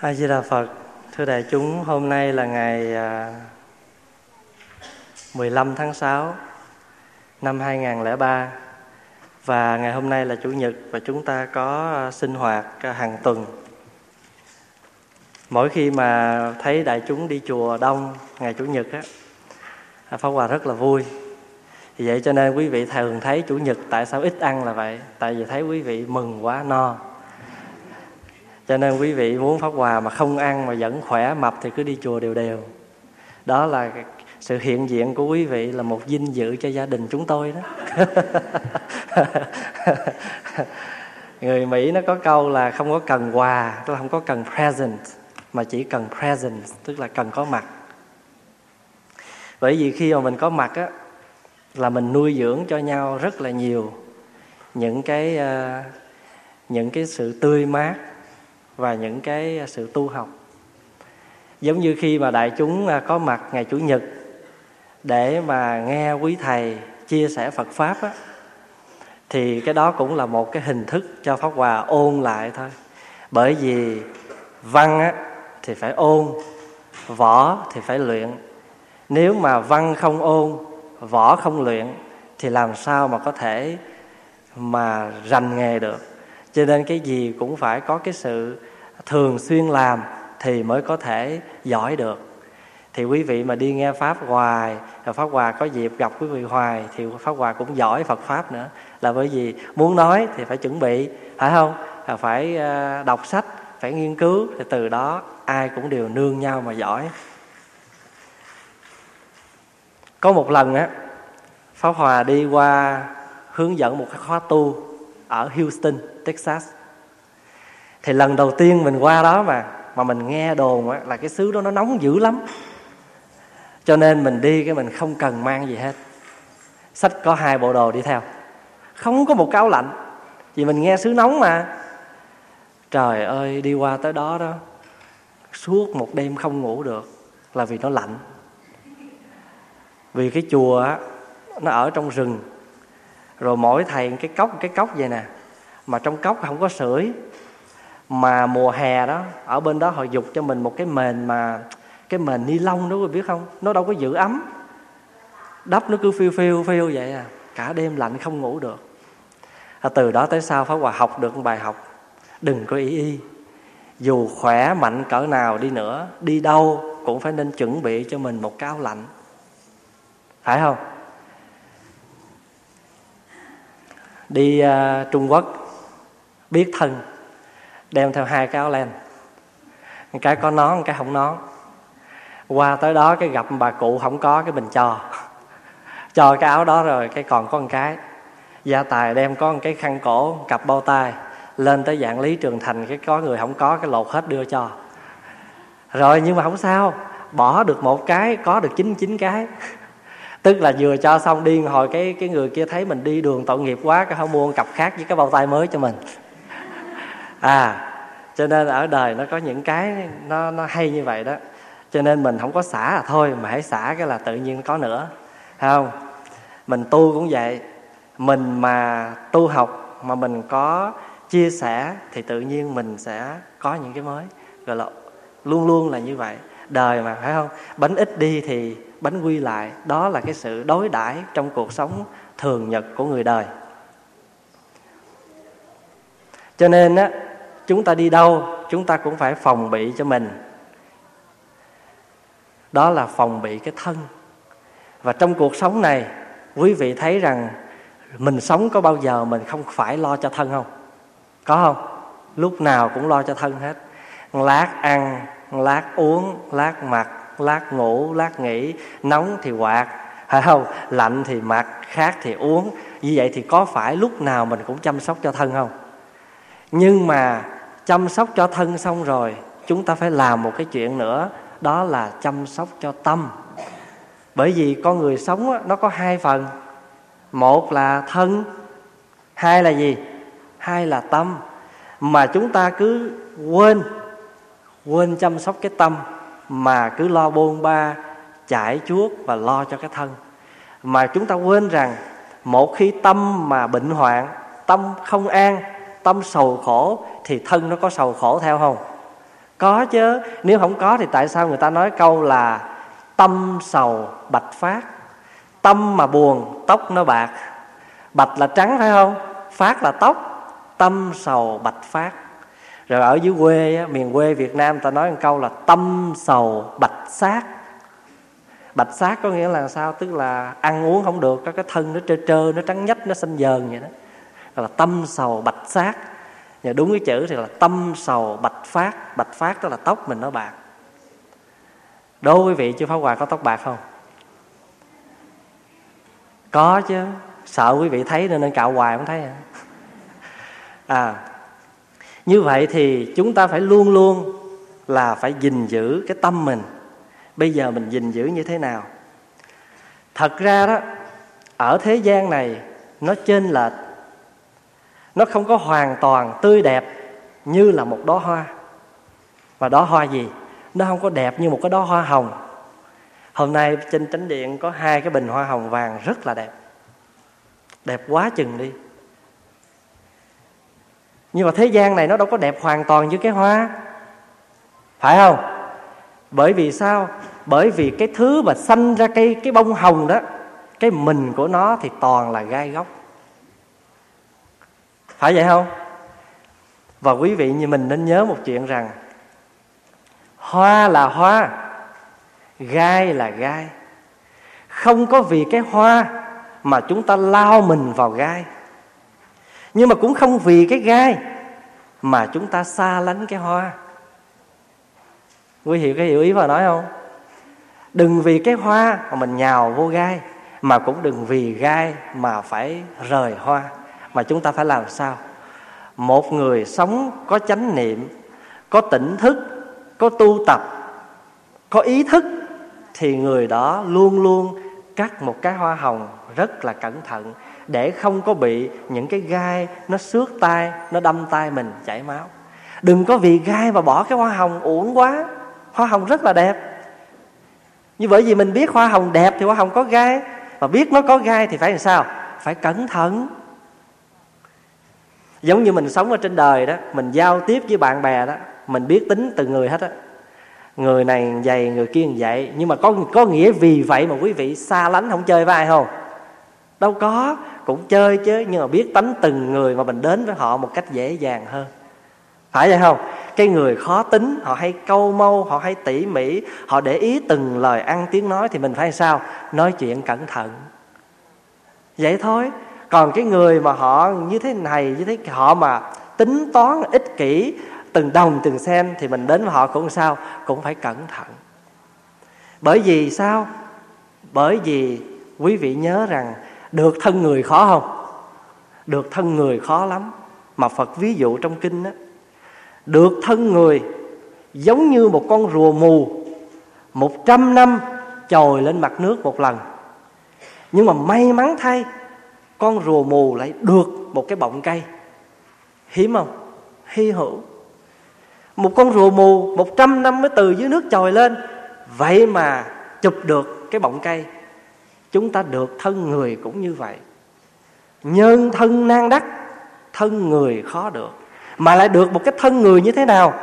A Di Đà Phật. Thưa đại chúng, hôm nay là ngày à, 15 tháng 6 năm 2003 và ngày hôm nay là chủ nhật và chúng ta có à, sinh hoạt à, hàng tuần. Mỗi khi mà thấy đại chúng đi chùa đông ngày chủ nhật á Pháp Hòa rất là vui. Vì vậy cho nên quý vị thường thấy chủ nhật tại sao ít ăn là vậy? Tại vì thấy quý vị mừng quá no cho nên quý vị muốn pháp hòa mà không ăn mà vẫn khỏe mập thì cứ đi chùa đều đều. Đó là sự hiện diện của quý vị là một vinh dự cho gia đình chúng tôi đó. Người mỹ nó có câu là không có cần quà tức là không có cần present mà chỉ cần present tức là cần có mặt. Bởi vì khi mà mình có mặt á là mình nuôi dưỡng cho nhau rất là nhiều những cái uh, những cái sự tươi mát và những cái sự tu học. Giống như khi mà đại chúng à, có mặt ngày chủ nhật để mà nghe quý thầy chia sẻ phật pháp á, thì cái đó cũng là một cái hình thức cho pháp hòa ôn lại thôi. Bởi vì văn á, thì phải ôn võ thì phải luyện. Nếu mà văn không ôn võ không luyện thì làm sao mà có thể mà rành nghề được? Cho nên cái gì cũng phải có cái sự thường xuyên làm thì mới có thể giỏi được. Thì quý vị mà đi nghe pháp hoài, và pháp hòa có dịp gặp quý vị hoài thì pháp hòa cũng giỏi phật pháp nữa. Là bởi vì muốn nói thì phải chuẩn bị, phải không? Phải ờ, đọc sách, phải nghiên cứu, thì từ đó ai cũng đều nương nhau mà giỏi. Có một lần á, pháp hòa đi qua hướng dẫn một khóa tu ở houston, texas thì lần đầu tiên mình qua đó mà mà mình nghe đồn á, là cái xứ đó nó nóng dữ lắm. Cho nên mình đi cái mình không cần mang gì hết. Sách có hai bộ đồ đi theo. Không có một cái áo lạnh vì mình nghe xứ nóng mà. Trời ơi đi qua tới đó đó suốt một đêm không ngủ được là vì nó lạnh. Vì cái chùa á nó ở trong rừng. Rồi mỗi thầy cái cốc cái cốc vậy nè. Mà trong cốc không có sưởi mà mùa hè đó ở bên đó họ dục cho mình một cái mền mà cái mền ni lông đó quý biết không? Nó đâu có giữ ấm. Đắp nó cứ phiêu phiêu phiêu vậy à. Cả đêm lạnh không ngủ được. À, từ đó tới sau pháp hòa học được một bài học. Đừng có ý y. Dù khỏe mạnh cỡ nào đi nữa đi đâu cũng phải nên chuẩn bị cho mình một cái áo lạnh. Phải không? Đi uh, trung quốc biết thân đem theo hai cái áo len. Một cái có nón, một cái không nón. Qua tới đó cái gặp bà cụ không có, cái mình cho. Cho cái áo đó rồi, cái còn có một cái. Gia tài đem có một cái khăn cổ cặp bao tay. Lên tới dạng lý trường thành, cái có người không có, cái lột hết đưa cho. Rồi nhưng mà không sao, bỏ được một cái, có được chín chín cái. Tức là vừa cho xong đi hồi cái cái người kia thấy mình đi đường tội nghiệp quá, cái không mua một cặp khác với cái bao tay mới cho mình à cho nên ở đời nó có những cái nó nó hay như vậy đó. Cho nên mình không có xả là thôi, mà hãy xả cái là tự nhiên có nữa. Thấy không? Mình tu cũng vậy. Mình mà tu học mà mình có chia sẻ thì tự nhiên mình sẽ có những cái mới. Gọi là luôn luôn là như vậy. Đời mà, phải không? Bánh ít đi thì bánh quy lại. Đó là cái sự đối đãi trong cuộc sống thường nhật của người đời. Cho nên á chúng ta đi đâu, chúng ta cũng phải phòng bị cho mình. Đó là phòng bị cái thân. Và trong cuộc sống này, quý vị thấy rằng mình sống có bao giờ mình không phải lo cho thân không? Có không? Lúc nào cũng lo cho thân hết. Lát ăn, lát uống, lát mặc, lát ngủ, lát nghỉ, nóng thì quạt, phải không? Lạnh thì mặc, khát thì uống. Như vậy thì có phải lúc nào mình cũng chăm sóc cho thân không? Nhưng mà chăm sóc cho thân xong rồi, chúng ta phải làm một cái chuyện nữa, đó là chăm sóc cho tâm. Bởi vì con người sống nó có hai phần. Một là thân, hai là gì? Hai là tâm. Mà chúng ta cứ quên quên chăm sóc cái tâm, mà cứ lo bôn ba, chải chuốt và lo cho cái thân. Mà chúng ta quên rằng, một khi tâm mà bệnh hoạn, tâm không an tâm sầu khổ thì thân nó có sầu khổ theo không? Có chứ. Nếu không có thì tại sao người ta nói câu là tâm sầu bạch phát? Tâm mà buồn, tóc nó bạc. Bạch là trắng phải không? Phát là tóc, tâm sầu bạch phát. Rồi ở dưới quê miền quê việt nam ta nói một câu là tâm sầu bạch sát bạch sát có nghĩa là sao? Tức là ăn uống không được, có cái thân nó trơ trơ, nó trắng nhách, nó xanh dờn vậy đó gọi là tâm sầu bạch sát và đúng cái chữ thì là tâm sầu bạch phát. Bạch phát đó là tóc mình nó bạc. Đố quý vị chưa Pháp Hòa có tóc bạc không? Có chứ. Sợ quý vị thấy nên nên cạo hoài không thấy à, à như vậy thì chúng ta phải luôn luôn là phải gìn giữ cái tâm mình. Bây giờ mình gìn giữ như thế nào? Thật ra đó ở thế gian này nó trên lệch nó không có hoàn toàn tươi đẹp như là một đóa hoa. Và đóa hoa gì? Nó không có đẹp như một cái đóa hoa hồng. Hôm nay trên chánh điện có hai cái bình hoa hồng vàng rất là đẹp. Đẹp quá chừng đi. Nhưng mà thế gian này nó đâu có đẹp hoàn toàn như cái hoa. Phải không? Bởi vì sao? Bởi vì cái thứ mà xanh ra cây cái bông hồng đó, cái mình của nó thì toàn là gai góc phải vậy không? Và quý vị như mình nên nhớ một chuyện rằng, hoa là hoa, gai là gai. Không có vì cái hoa mà chúng ta lao mình vào gai. Nhưng mà cũng không vì cái gai mà chúng ta xa lánh cái hoa. Quý hiểu cái hiểu ý mà nói không? Đừng vì cái hoa mà mình nhào vô gai, mà cũng đừng vì gai mà phải rời hoa mà chúng ta phải làm sao? Một người sống có chánh niệm, có tỉnh thức, có tu tập, có ý thức, thì người đó luôn luôn cắt một cái hoa hồng rất là cẩn thận để không có bị những cái gai nó xước tay nó đâm tay mình chảy máu. Đừng có vì gai mà bỏ cái hoa hồng uổng quá. Hoa hồng rất là đẹp. Như bởi vì mình biết hoa hồng đẹp thì hoa hồng có gai và biết nó có gai thì phải làm sao? Phải cẩn thận giống như mình sống ở trên đời đó, mình giao tiếp với bạn bè đó, mình biết tính từng người hết á. Người này dày người kia vậy nhưng mà có có nghĩa vì vậy mà quý vị xa lánh không chơi với ai không? Đâu có, cũng chơi chứ. Nhưng mà biết tánh từng người mà mình đến với họ một cách dễ dàng hơn. Phải vậy không? Cái người khó tính, họ hay câu mâu, họ hay tỉ mỉ, họ để ý từng lời ăn tiếng nói thì mình phải sao? Nói chuyện cẩn thận. Vậy thôi còn cái người mà họ như thế này, như thế họ mà tính toán, ích kỷ, từng đồng, từng sen thì mình đến với họ cũng sao? Cũng phải cẩn thận. Bởi vì sao? Bởi vì quý vị nhớ rằng được thân người khó không? Được thân người khó lắm. Mà phật ví dụ trong kinh đó được thân người giống như một con rùa mù, một trăm năm trồi lên mặt nước một lần. Nhưng mà may mắn thay con rùa mù lại được một cái bọng cây. Hiếm không? Hy hữu. Một con rùa mù một trăm năm mới từ dưới nước trồi lên. Vậy mà chụp được cái bọng cây. Chúng ta được thân người cũng như vậy. Nhân thân nan đắc, thân người khó được. Mà lại được một cái thân người như thế nào?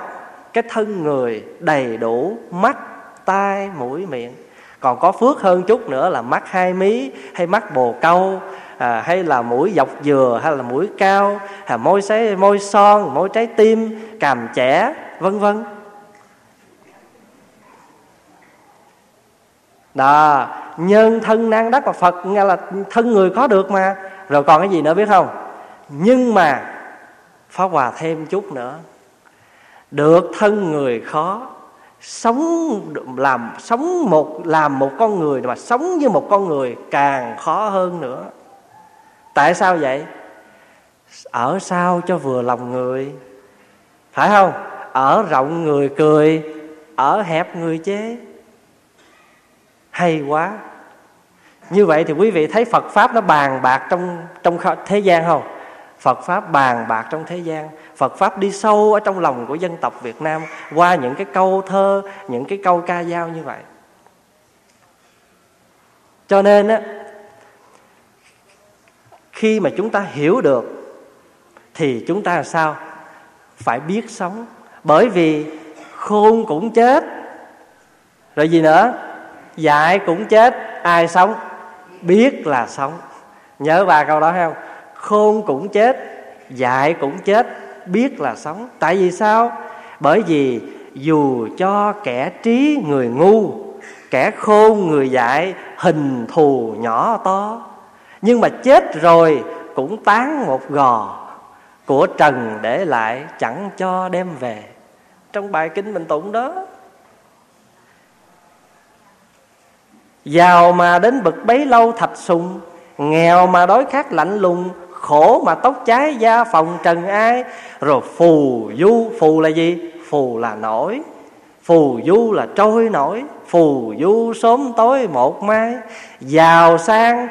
Cái thân người đầy đủ mắt, tai, mũi, miệng. Còn có phước hơn chút nữa là mắt hai mí hay mắt bồ câu à, hay là mũi dọc dừa hay là mũi cao hay môi sấy môi son môi trái tim càm trẻ vân vân. Đó nhân thân năng đắc và phật nghe là thân người có được mà. Rồi còn cái gì nữa biết không? Nhưng mà pháp hòa thêm chút nữa. Được thân người khó sống làm sống một làm một con người mà sống như một con người càng khó hơn nữa tại sao vậy? Ở sao cho vừa lòng người. Phải không? Ở rộng người cười, ở hẹp người chế. Hay quá. Như vậy thì quý vị thấy Phật pháp nó bàn bạc trong trong thế gian không? Phật pháp bàn bạc trong thế gian. Phật pháp đi sâu ở trong lòng của dân tộc Việt Nam qua những cái câu thơ, những cái câu ca dao như vậy. Cho nên á khi mà chúng ta hiểu được, thì chúng ta sao? Phải biết sống. Bởi vì khôn cũng chết. Rồi gì nữa? Dạy cũng chết. Ai sống? Biết là sống. Nhớ ba câu đó không? Khôn cũng chết dạy cũng chết. Biết là sống. Tại vì sao? Bởi vì dù cho kẻ trí người ngu, kẻ khôn người dạy hình thù nhỏ to nhưng mà chết rồi cũng tán một gò của trần để lại chẳng cho đem về. Trong bài kinh mình tụng đó, giàu mà đến bực bấy lâu thạch sùng, nghèo mà đói khát lạnh lùng, khổ mà tóc cháy da phòng trần ai, rồi phù du phù là gì? Phù là nổi, phù du là trôi nổi, phù du sớm tối một mai, giàu sang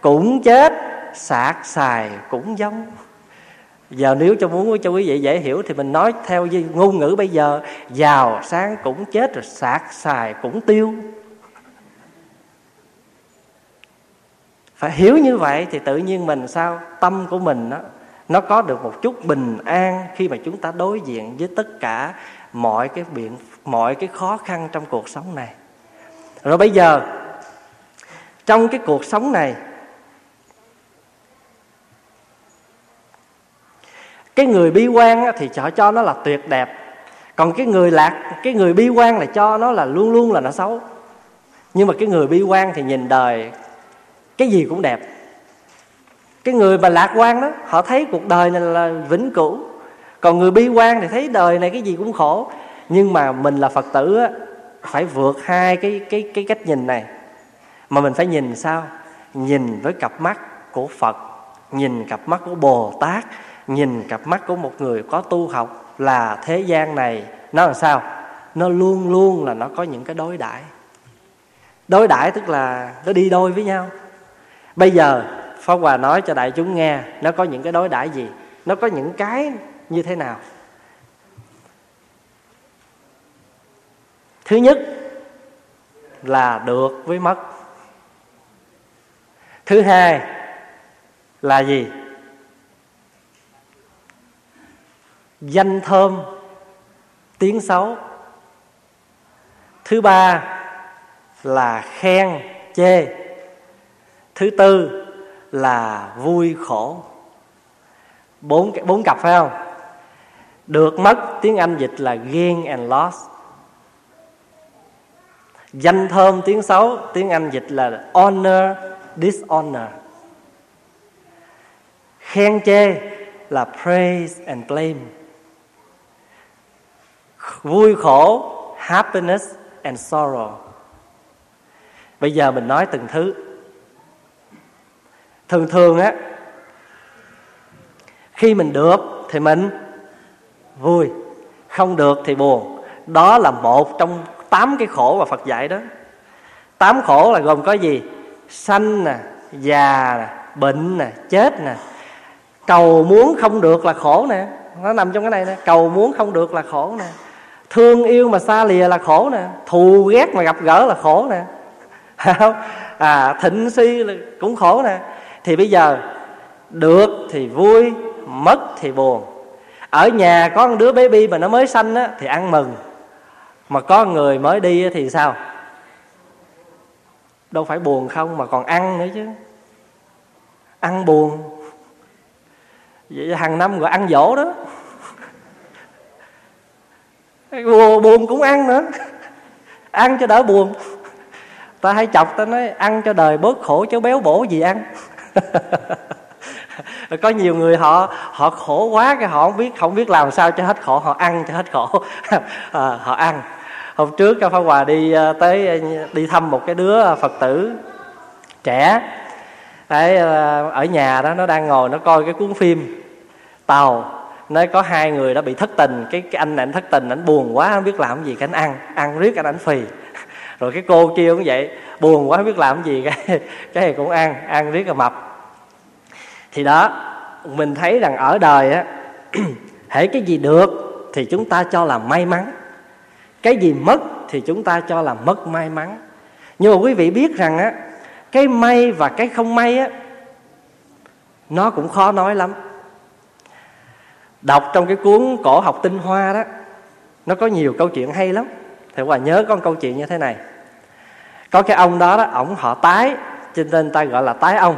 cũng chết sạc xài cũng giống. Giờ nếu cho muốn cho quý vị dễ hiểu thì mình nói theo ngôn ngữ bây giờ. Giàu sang cũng chết rồi sạc xài cũng tiêu. Phải hiểu như vậy thì tự nhiên mình sao? Tâm của mình đó, nó có được một chút bình an khi mà chúng ta đối diện với tất cả mọi cái biện mọi cái khó khăn trong cuộc sống này. Rồi bây giờ trong cái cuộc sống này cái người bi quan thì họ cho nó là tuyệt đẹp. Còn cái người lạc cái người bi quan là cho nó là luôn luôn là nó xấu. Nhưng mà cái người bi quan thì nhìn đời cái gì cũng đẹp. Cái người mà lạc quan đó họ thấy cuộc đời này là vĩnh cửu. Còn người bi quan thì thấy đời này cái gì cũng khổ. Nhưng mà mình là phật tử á, phải vượt hai cái cái cái cách nhìn này. Mà mình phải nhìn sao? Nhìn với cặp mắt của phật nhìn cặp mắt của bồ tát nhìn cặp mắt của một người có tu học là thế gian này, nó làm sao? Nó luôn luôn là nó có những cái đối đãi. Đối đãi tức là nó đi đôi với nhau. Bây giờ, pháp hòa nói cho đại chúng nghe, nó có những cái đối đãi gì? Nó có những cái như thế nào? Thứ nhất là được với mất. Thứ hai là gì? Danh thơm. Tiếng xấu. Thứ ba là khen chê. Thứ tư là vui khổ. Bốn bốn cặp phải không? Được mất tiếng anh dịch là gain and loss. Danh thơm, tiếng xấu, tiếng anh dịch là honor, dishonor. Khen chê là praise and blame vui khổ, happiness and sorrow. Bây giờ mình nói từng thứ. Thường thường á, khi mình được thì mình vui, không được thì buồn. Đó là một trong tám cái khổ mà phật dạy đó. Tám khổ là gồm có gì? Sanh nè, già nè, bệnh nè, chết nè. Cầu muốn không được là khổ nè. Nó nằm trong cái này nè. Cầu muốn không được là khổ nè thương yêu mà xa lìa là khổ nè thù ghét mà gặp gỡ là khổ nè. À thịnh si là cũng khổ nè. Thì bây giờ được thì vui mất thì buồn. Ở nhà có một đứa baby mà nó mới sanh á, thì ăn mừng. Mà có người mới đi thì sao? Đâu phải buồn không mà còn ăn nữa chứ. Ăn buồn. Vậy hàng năm gọi ăn dỗ đó buồn cũng ăn nữa. Ăn cho đỡ buồn. Ta hay chọc ta nói ăn cho đời bớt khổ chứ béo bổ gì ăn. Có nhiều người họ họ khổ quá cái họ không biết không biết làm sao cho hết khổ họ ăn cho hết khổ. À, họ ăn. Hôm trước cao pháp hòa đi à, tới à, đi thăm một cái đứa à, phật tử trẻ. Đấy, ở nhà đó nó đang ngồi nó coi cái cuốn phim tàu nói có hai người đã bị thất tình cái, cái anh này anh thất tình anh buồn quá không biết làm gì cái anh ăn ăn riết anh ảnh phì. Rồi cái cô kia cũng vậy buồn quá không biết làm gì cái cái này cũng ăn ăn riết là mập. Thì đó mình thấy rằng ở đời á hễ cái gì được thì chúng ta cho là may mắn. Cái gì mất thì chúng ta cho là mất may mắn. Nhưng mà quý vị biết rằng á cái may và cái không may á nó cũng khó nói lắm đọc trong cái cuốn cổ học tinh hoa đó, nó có nhiều câu chuyện hay lắm. Thì hòa nhớ có một câu chuyện như thế này. Có cái ông đó đó, ổng họ tái, trên tên ta gọi là tái ông.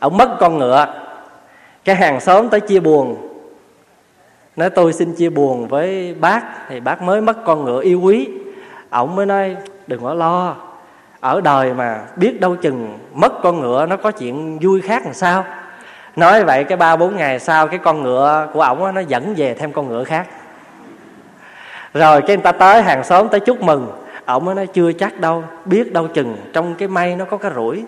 Ổng mất con ngựa. Cái hàng xóm tới chia buồn. Nói tôi xin chia buồn với bác, thì bác mới mất con ngựa yêu quý. Ổng mới nói đừng có lo, ở đời mà biết đâu chừng mất con ngựa nó có chuyện vui khác làm sao nói vậy cái ba bốn ngày sau cái con ngựa của ổng nó dẫn về thêm con ngựa khác. Rồi cái người ta tới hàng xóm tới chúc mừng. Ổng nó nói, chưa chắc đâu, biết đâu chừng, trong cái may nó có cái rủi.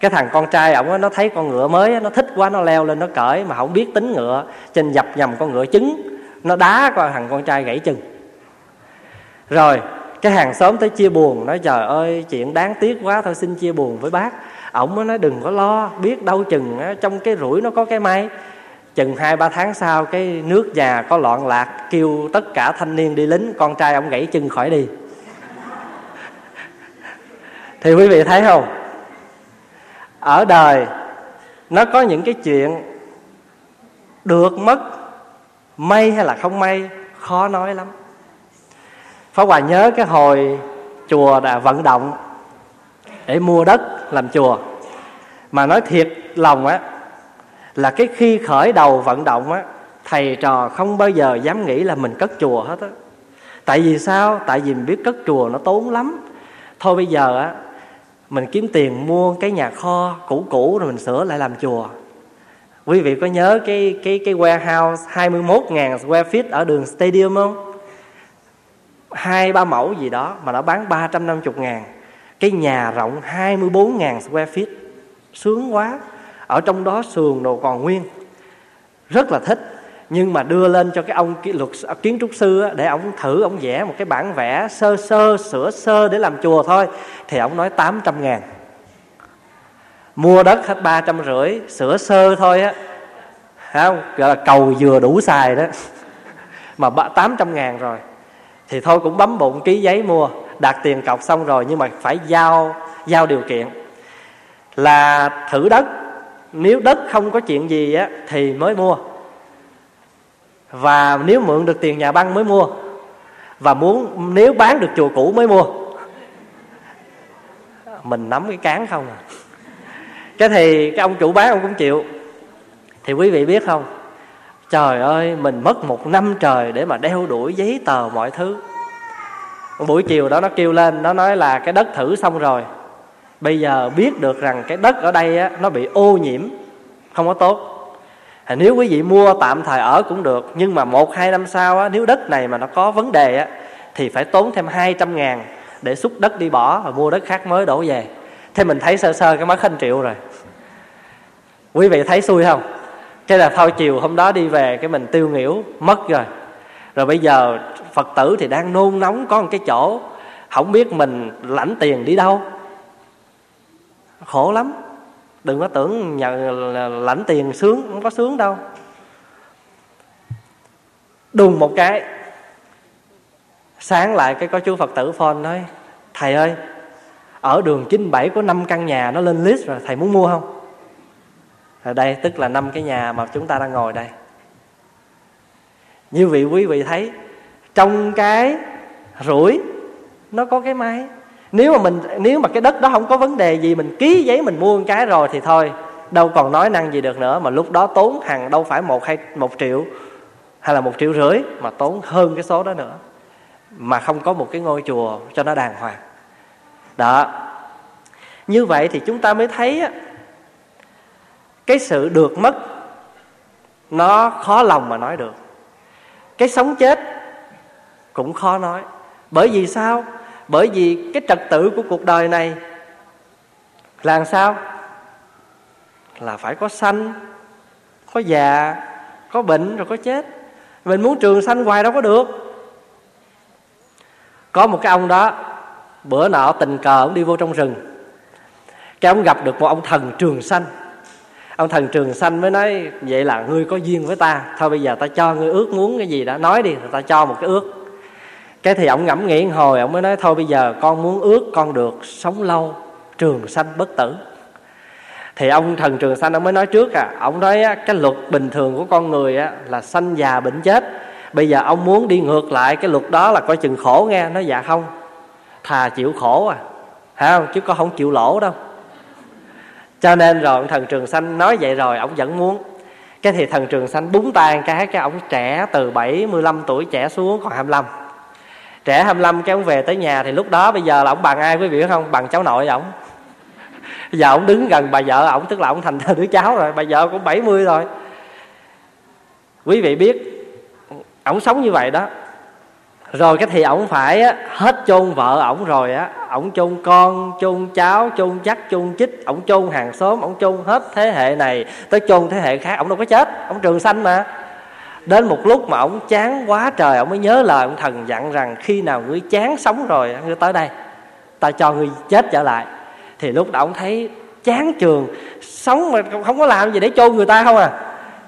Cái thằng con trai ổng nó thấy con ngựa mới nó thích quá, nó leo lên, nó cởi, mà không biết tính ngựa trên dập nhầm con ngựa trứng, nó đá con thằng con trai gãy chân. Rồi, cái hàng xóm tới chia buồn, nói, trời ơi, chuyện đáng tiếc quá, thôi xin chia buồn với bác ổng mới nói đừng có lo, biết đâu chừng trong cái rủi nó có cái may. Chừng hai, ba tháng sau, cái nước nhà có loạn lạc, kêu tất cả thanh niên đi lính, con trai ông gãy chân khỏi đi. Thì quý vị thấy không? Ở đời, nó có những cái chuyện được mất, may hay là không may, khó nói lắm. Pháp Hòa nhớ cái hồi chùa đã vận động để mua đất làm chùa. Mà nói thiệt lòng á, là cái khi khởi đầu vận động á, thầy trò không bao giờ dám nghĩ là mình cất chùa hết á. Tại vì sao? Tại vì mình biết cất chùa nó tốn lắm. Thôi bây giờ á, mình kiếm tiền mua cái nhà kho cũ cũ rồi mình sửa lại làm chùa. Quý vị có nhớ cái cái cái warehouse 21.000 square feet ở đường stadium không? Hai ba mẫu gì đó mà nó bán 350 ngàn cái nhà rộng 24 ngàn square feet. Sướng quá. Ở trong đó sườn đồ còn nguyên. Rất là thích. Nhưng mà đưa lên cho cái ông luật à, kiến trúc sư á, để ông thử ông vẽ một cái bản vẽ sơ sơ sửa sơ để làm chùa thôi. Thì ông nói 800 ngàn. Mua đất hết ba trăm rưỡi sửa sơ thôi á. Không gọi là cầu vừa đủ xài đó. Mà tám trăm ngàn rồi. Thì thôi cũng bấm bụng ký giấy mua đặt tiền cọc xong rồi nhưng mà phải giao giao điều kiện. Là thử đất. Nếu đất không có chuyện gì á, thì mới mua. Và nếu mượn được tiền nhà băng mới mua. Và muốn, nếu bán được chùa cũ mới mua. Mình nắm cái cán không à. Cái thì cái ông chủ bán ông cũng chịu. Thì quý vị biết không? Trời ơi, mình mất một năm trời để mà đeo đuổi giấy tờ mọi thứ buổi chiều đó nó kêu lên nó nói là cái đất thử xong rồi. Bây giờ biết được rằng cái đất ở đây á, nó bị ô nhiễm không có tốt. À, nếu quý vị mua tạm thời ở cũng được nhưng mà một hai năm sau á, nếu đất này mà nó có vấn đề á, thì phải tốn thêm 200 ngàn để xúc đất đi bỏ và mua đất khác mới đổ về. Thế mình thấy sơ sơ cái mất hơn triệu rồi. Quý vị thấy xui không? Cái là thôi chiều hôm đó đi về cái mình tiêu nghỉu mất rồi. Rồi bây giờ phật tử thì đang nôn nóng có một cái chỗ, không biết mình lãnh tiền đi đâu. Khổ lắm. Đừng có tưởng nhận lãnh tiền sướng, không có sướng đâu. Đùng một cái, sáng lại cái có chú phật tử phone nói, thầy ơi, ở đường 97 có 5 căn nhà nó lên list rồi, thầy muốn mua không? Ở đây, tức là năm cái nhà mà chúng ta đang ngồi đây. Như vị quý vị thấy trong cái rủi, nó có cái máy. Nếu mà mình, nếu mà cái đất đó không có vấn đề gì, mình ký giấy, mình mua một cái rồi thì thôi, đâu còn nói năng gì được nữa, mà lúc đó tốn hàng đâu phải một hay một triệu hay là một triệu rưỡi, mà tốn hơn cái số đó nữa. Mà không có một cái ngôi chùa cho nó đàng hoàng. Đó. Như vậy thì chúng ta mới thấy cái sự được mất, nó khó lòng mà nói được. Cái sống chết cũng khó nói. Bởi vì sao? Bởi vì cái trật tự của cuộc đời này là làm sao? Là phải có sanh, có già, có bệnh rồi có chết. Mình muốn trường sanh hoài đâu có được. Có một cái ông đó, bữa nọ tình cờ ông đi vô trong rừng. Cái ông gặp được một ông thần trường sanh. Ông thần trường sanh mới nói, vậy là ngươi có duyên với ta. Thôi bây giờ ta cho ngươi ước muốn cái gì đó nói đi, ta cho một cái ước cái thì ông ngẫm nghĩ hồi ông mới nói thôi bây giờ con muốn ước con được sống lâu trường sanh bất tử. Thì ông thần trường sanh ông mới nói trước à. Ông nói cái luật bình thường của con người á, là sanh già bệnh chết. Bây giờ ông muốn đi ngược lại cái luật đó là coi chừng khổ nghe. Nó dạ không thà chịu khổ à. Hả không? Chứ con không chịu lỗ đâu. Cho nên rồi thần trường sanh nói vậy rồi ông vẫn muốn. Cái thì thần trường sanh búng tay cái cái ông trẻ từ 75 tuổi trẻ xuống còn 25 trẻ 25 cái ông về tới nhà thì lúc đó bây giờ là ông bằng ai quý vị biết không? Bằng cháu nội ổng. Giờ ông đứng gần bà vợ ổng tức là ông thành đứa cháu rồi bà vợ cũng 70 rồi. Quý vị biết ổng sống như vậy đó. Rồi cái thì ổng phải á, hết chôn vợ ổng rồi á. Ổng chôn con chôn cháu chôn chắc chôn chích ổng chôn hàng xóm ổng chôn hết thế hệ này tới chôn thế hệ khác ổng đâu có chết ổng trường sanh mà đến một lúc mà ổng chán quá trời ổng mới nhớ lời ông thần dặn rằng, khi nào ngươi chán sống rồi, ngươi tới đây, ta cho ngươi chết trở lại. Thì lúc đó ổng thấy chán trường sống mà không có làm gì để chôn người ta không à.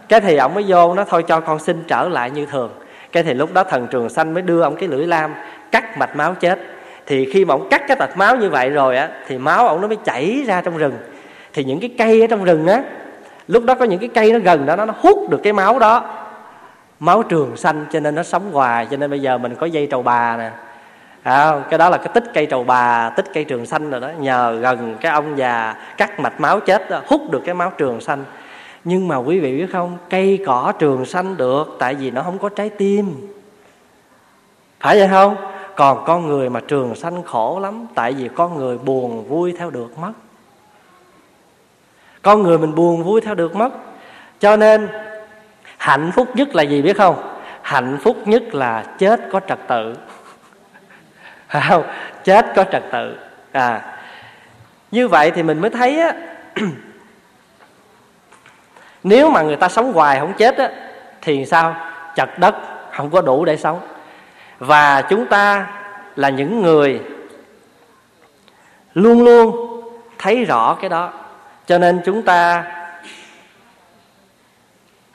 Cái thì ổng mới vô nó thôi cho con xin trở lại như thường. Cái thì lúc đó thần trường sanh mới đưa ông cái lưỡi lam, cắt mạch máu chết. Thì khi mà ông cắt cái mạch máu như vậy rồi á, thì máu ông nó mới chảy ra trong rừng. Thì những cái cây ở trong rừng á, lúc đó có những cái cây nó gần đó nó hút được cái máu đó máu trường xanh cho nên nó sống hoài cho nên bây giờ mình có dây trầu bà nè. À, cái đó là cái tích cây trầu bà tích cây trường xanh rồi đó. Nhờ gần cái ông già cắt mạch máu chết đó, hút được cái máu trường xanh. Nhưng mà quý vị biết không? Cây cỏ trường xanh được tại vì nó không có trái tim. Phải vậy không? Còn con người mà trường sanh khổ lắm tại vì con người buồn vui theo được mất. Con người mình buồn vui theo được mất. Cho nên hạnh phúc nhất là gì biết không? Hạnh phúc nhất là chết có trật tự. Không? Chết có trật tự. À như vậy thì mình mới thấy á, nếu mà người ta sống hoài không chết á, thì sao? Chật đất, không có đủ để sống. Và chúng ta là những người luôn luôn thấy rõ cái đó. Cho nên chúng ta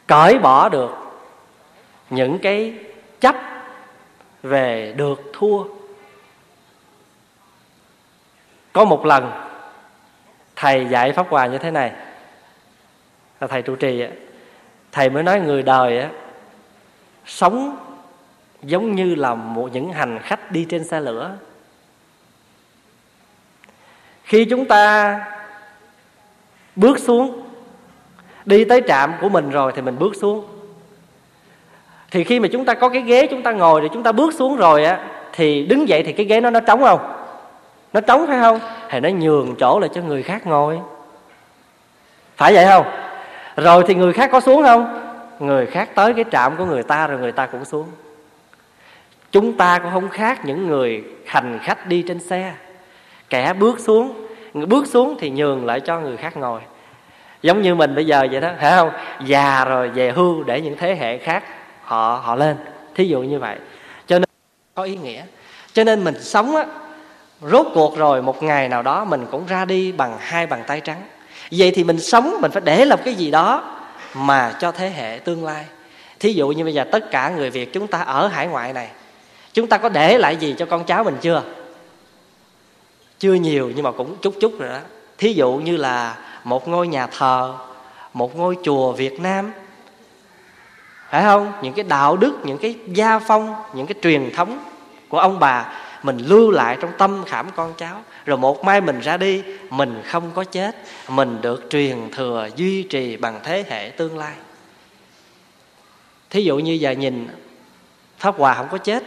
cởi bỏ được những cái chấp về được thua. Có một lần, thầy dạy pháp hòa như thế này. Là thầy trụ trì thầy mới nói người đời sống giống như là một những hành khách đi trên xe lửa. Khi chúng ta bước xuống đi tới trạm của mình rồi thì mình bước xuống. Thì khi mà chúng ta có cái ghế, chúng ta ngồi rồi chúng ta bước xuống rồi á, thì đứng dậy thì cái ghế nó nó trống không? Nó trống phải không? Thì nó nhường chỗ lại cho người khác ngồi. Phải vậy không? Rồi thì người khác có xuống không? Người khác tới cái trạm của người ta rồi người ta cũng xuống. Chúng ta cũng không khác những người hành khách đi trên xe. Kẻ bước xuống bước xuống thì nhường lại cho người khác ngồi giống như mình bây giờ vậy đó phải không? Già rồi, về hưu để những thế hệ khác họ họ lên. Thí dụ như vậy. Cho nên có ý nghĩa. Cho nên mình sống á, rốt cuộc rồi, một ngày nào đó mình cũng ra đi bằng hai bàn tay trắng. Vậy thì mình sống, mình phải để làm cái gì đó mà cho thế hệ tương lai. Thí dụ như bây giờ tất cả người việt chúng ta ở hải ngoại này, chúng ta có để lại gì cho con cháu mình chưa? Chưa nhiều nhưng mà cũng chút chút rồi đó thí dụ như là một ngôi nhà thờ một ngôi chùa việt nam. Phải không? Những cái đạo đức những cái gia phong những cái truyền thống của ông bà mình lưu lại trong tâm khảm con cháu. Rồi một mai mình ra đi mình không có chết. Mình được truyền thừa duy trì bằng thế hệ tương lai. Thí dụ như giờ nhìn pháp hòa không có chết.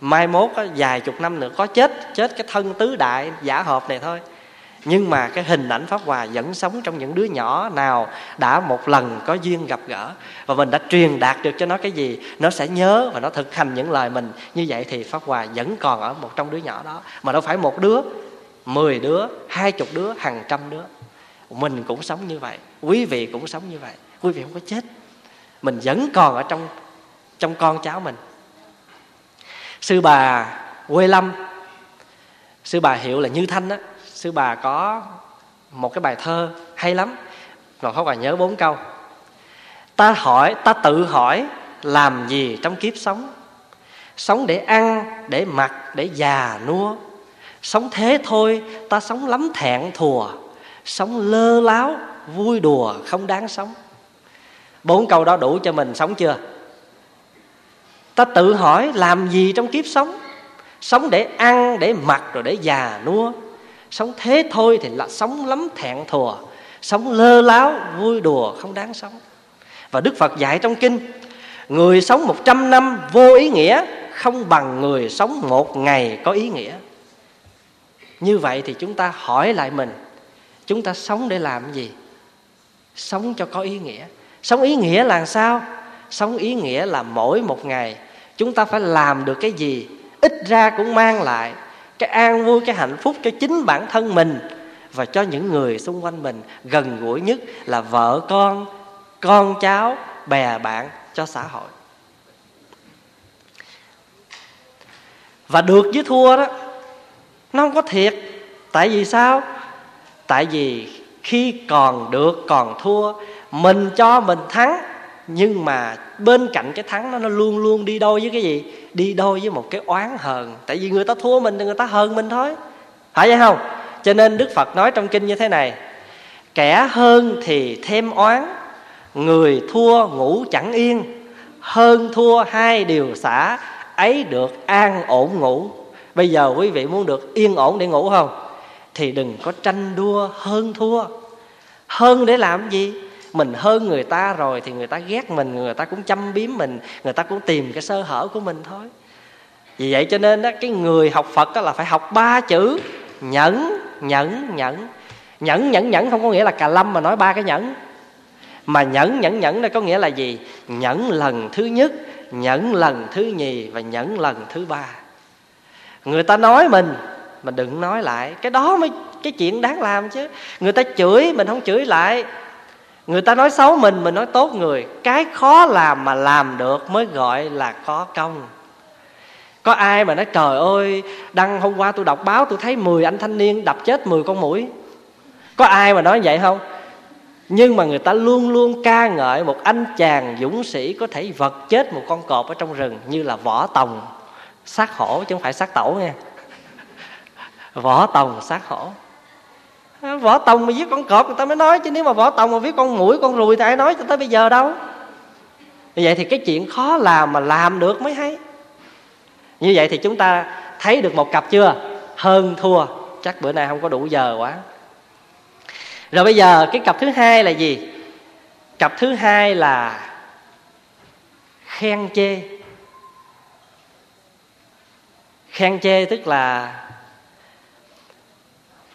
Mai mốt á, vài chục năm nữa có chết chết cái thân tứ đại giả hợp này thôi nhưng mà cái hình ảnh pháp hòa vẫn sống trong những đứa nhỏ nào đã một lần có duyên gặp gỡ. Và mình đã truyền đạt được cho nó cái gì, nó sẽ nhớ và nó thực hành những lời mình. Như vậy thì pháp hòa vẫn còn ở một trong đứa nhỏ đó. Mà đâu phải một đứa, mười đứa, hai chục đứa, hàng trăm đứa. Mình cũng sống như vậy, quý vị cũng sống như vậy. Quý vị không có chết. Mình vẫn còn ở trong trong con cháu mình. Sư bà quê lâm, sư bà hiệu là như thanh á sư bà có một cái bài thơ hay lắm. Rồi pháp hòa nhớ bốn câu. Ta hỏi, ta tự hỏi, làm gì trong kiếp sống? Sống để ăn, để mặc, để già nua. Sống thế thôi, ta sống lắm thẹn thùa. Sống lơ láo, vui đùa, không đáng sống. Bốn câu đó đủ cho mình sống chưa? Ta tự hỏi, làm gì trong kiếp sống? Sống để ăn, để mặc, rồi để già nua sống thế thôi thì là sống lắm thẹn thùa, sống lơ láo, vui đùa, không đáng sống. Và đức phật dạy trong kinh, người sống một trăm năm vô ý nghĩa, không bằng người sống một ngày có ý nghĩa. Như vậy thì chúng ta hỏi lại mình, chúng ta sống để làm gì? Sống cho có ý nghĩa. Sống ý nghĩa là sao? Sống ý nghĩa là mỗi một ngày chúng ta phải làm được cái gì, ít ra cũng mang lại cái an vui, cái hạnh phúc cho chính bản thân mình và cho những người xung quanh mình gần gũi nhất là vợ con con cháu, bè bạn cho xã hội. Và được với thua đó, nó không có thiệt. Tại vì sao? Tại vì khi còn được còn thua, mình cho mình thắng nhưng mà bên cạnh cái thắng đó, nó luôn luôn đi đôi với cái gì? Đi đôi với một cái oán hờn. Tại vì người ta thua mình thì người ta hơn mình thôi. Phải vậy không? Cho nên đức phật nói trong kinh như thế này. Kẻ hơn thì thêm oán, người thua ngủ chẳng yên. Hơn thua hai điều xả, ấy được an ổn ngủ. Bây giờ quý vị muốn được yên ổn để ngủ không? Thì đừng có tranh đua hơn thua. Hơn để làm gì? Mình hơn người ta rồi thì người ta ghét mình người ta cũng chăm biếm mình người ta cũng tìm cái sơ hở của mình thôi. Vì vậy cho nên đó, cái người học phật đó là phải học ba chữ nhẫn nhẫn nhẫn. Nhẫn nhẫn nhẫn không có nghĩa là cà lâm mà nói ba cái nhẫn. Mà nhẫn nhẫn nhẫn này có nghĩa là gì? Nhẫn lần thứ nhất nhẫn lần thứ nhì và nhẫn lần thứ ba. Người ta nói mình mà đừng nói lại. Cái đó mới cái chuyện đáng làm chứ. Người ta chửi mình không chửi lại người ta nói xấu mình mình nói tốt người. Cái khó làm mà làm được mới gọi là có công. Có ai mà nói, trời ơi, đăng hôm qua tôi đọc báo tôi thấy 10 anh thanh niên đập chết 10 con mũi. Có ai mà nói vậy không? Nhưng mà người ta luôn luôn ca ngợi một anh chàng dũng sĩ có thể vật chết một con cọp ở trong rừng như là võ tòng. Sát hổ chứ không phải sát tổ nha. Võ tòng, sát hổ võ tòng mà viết con cọp người ta mới nói, chứ nếu mà võ tòng mà viết con mũi, con ruồi thì ai nói cho tới bây giờ đâu. Như vậy thì cái chuyện khó làm mà làm được mới hay. Như vậy thì chúng ta thấy được một cặp chưa? Hơn thua, chắc bữa nay không có đủ giờ quá. Rồi bây giờ cái cặp thứ hai là gì? Cặp thứ hai là khen chê. Khen chê tức là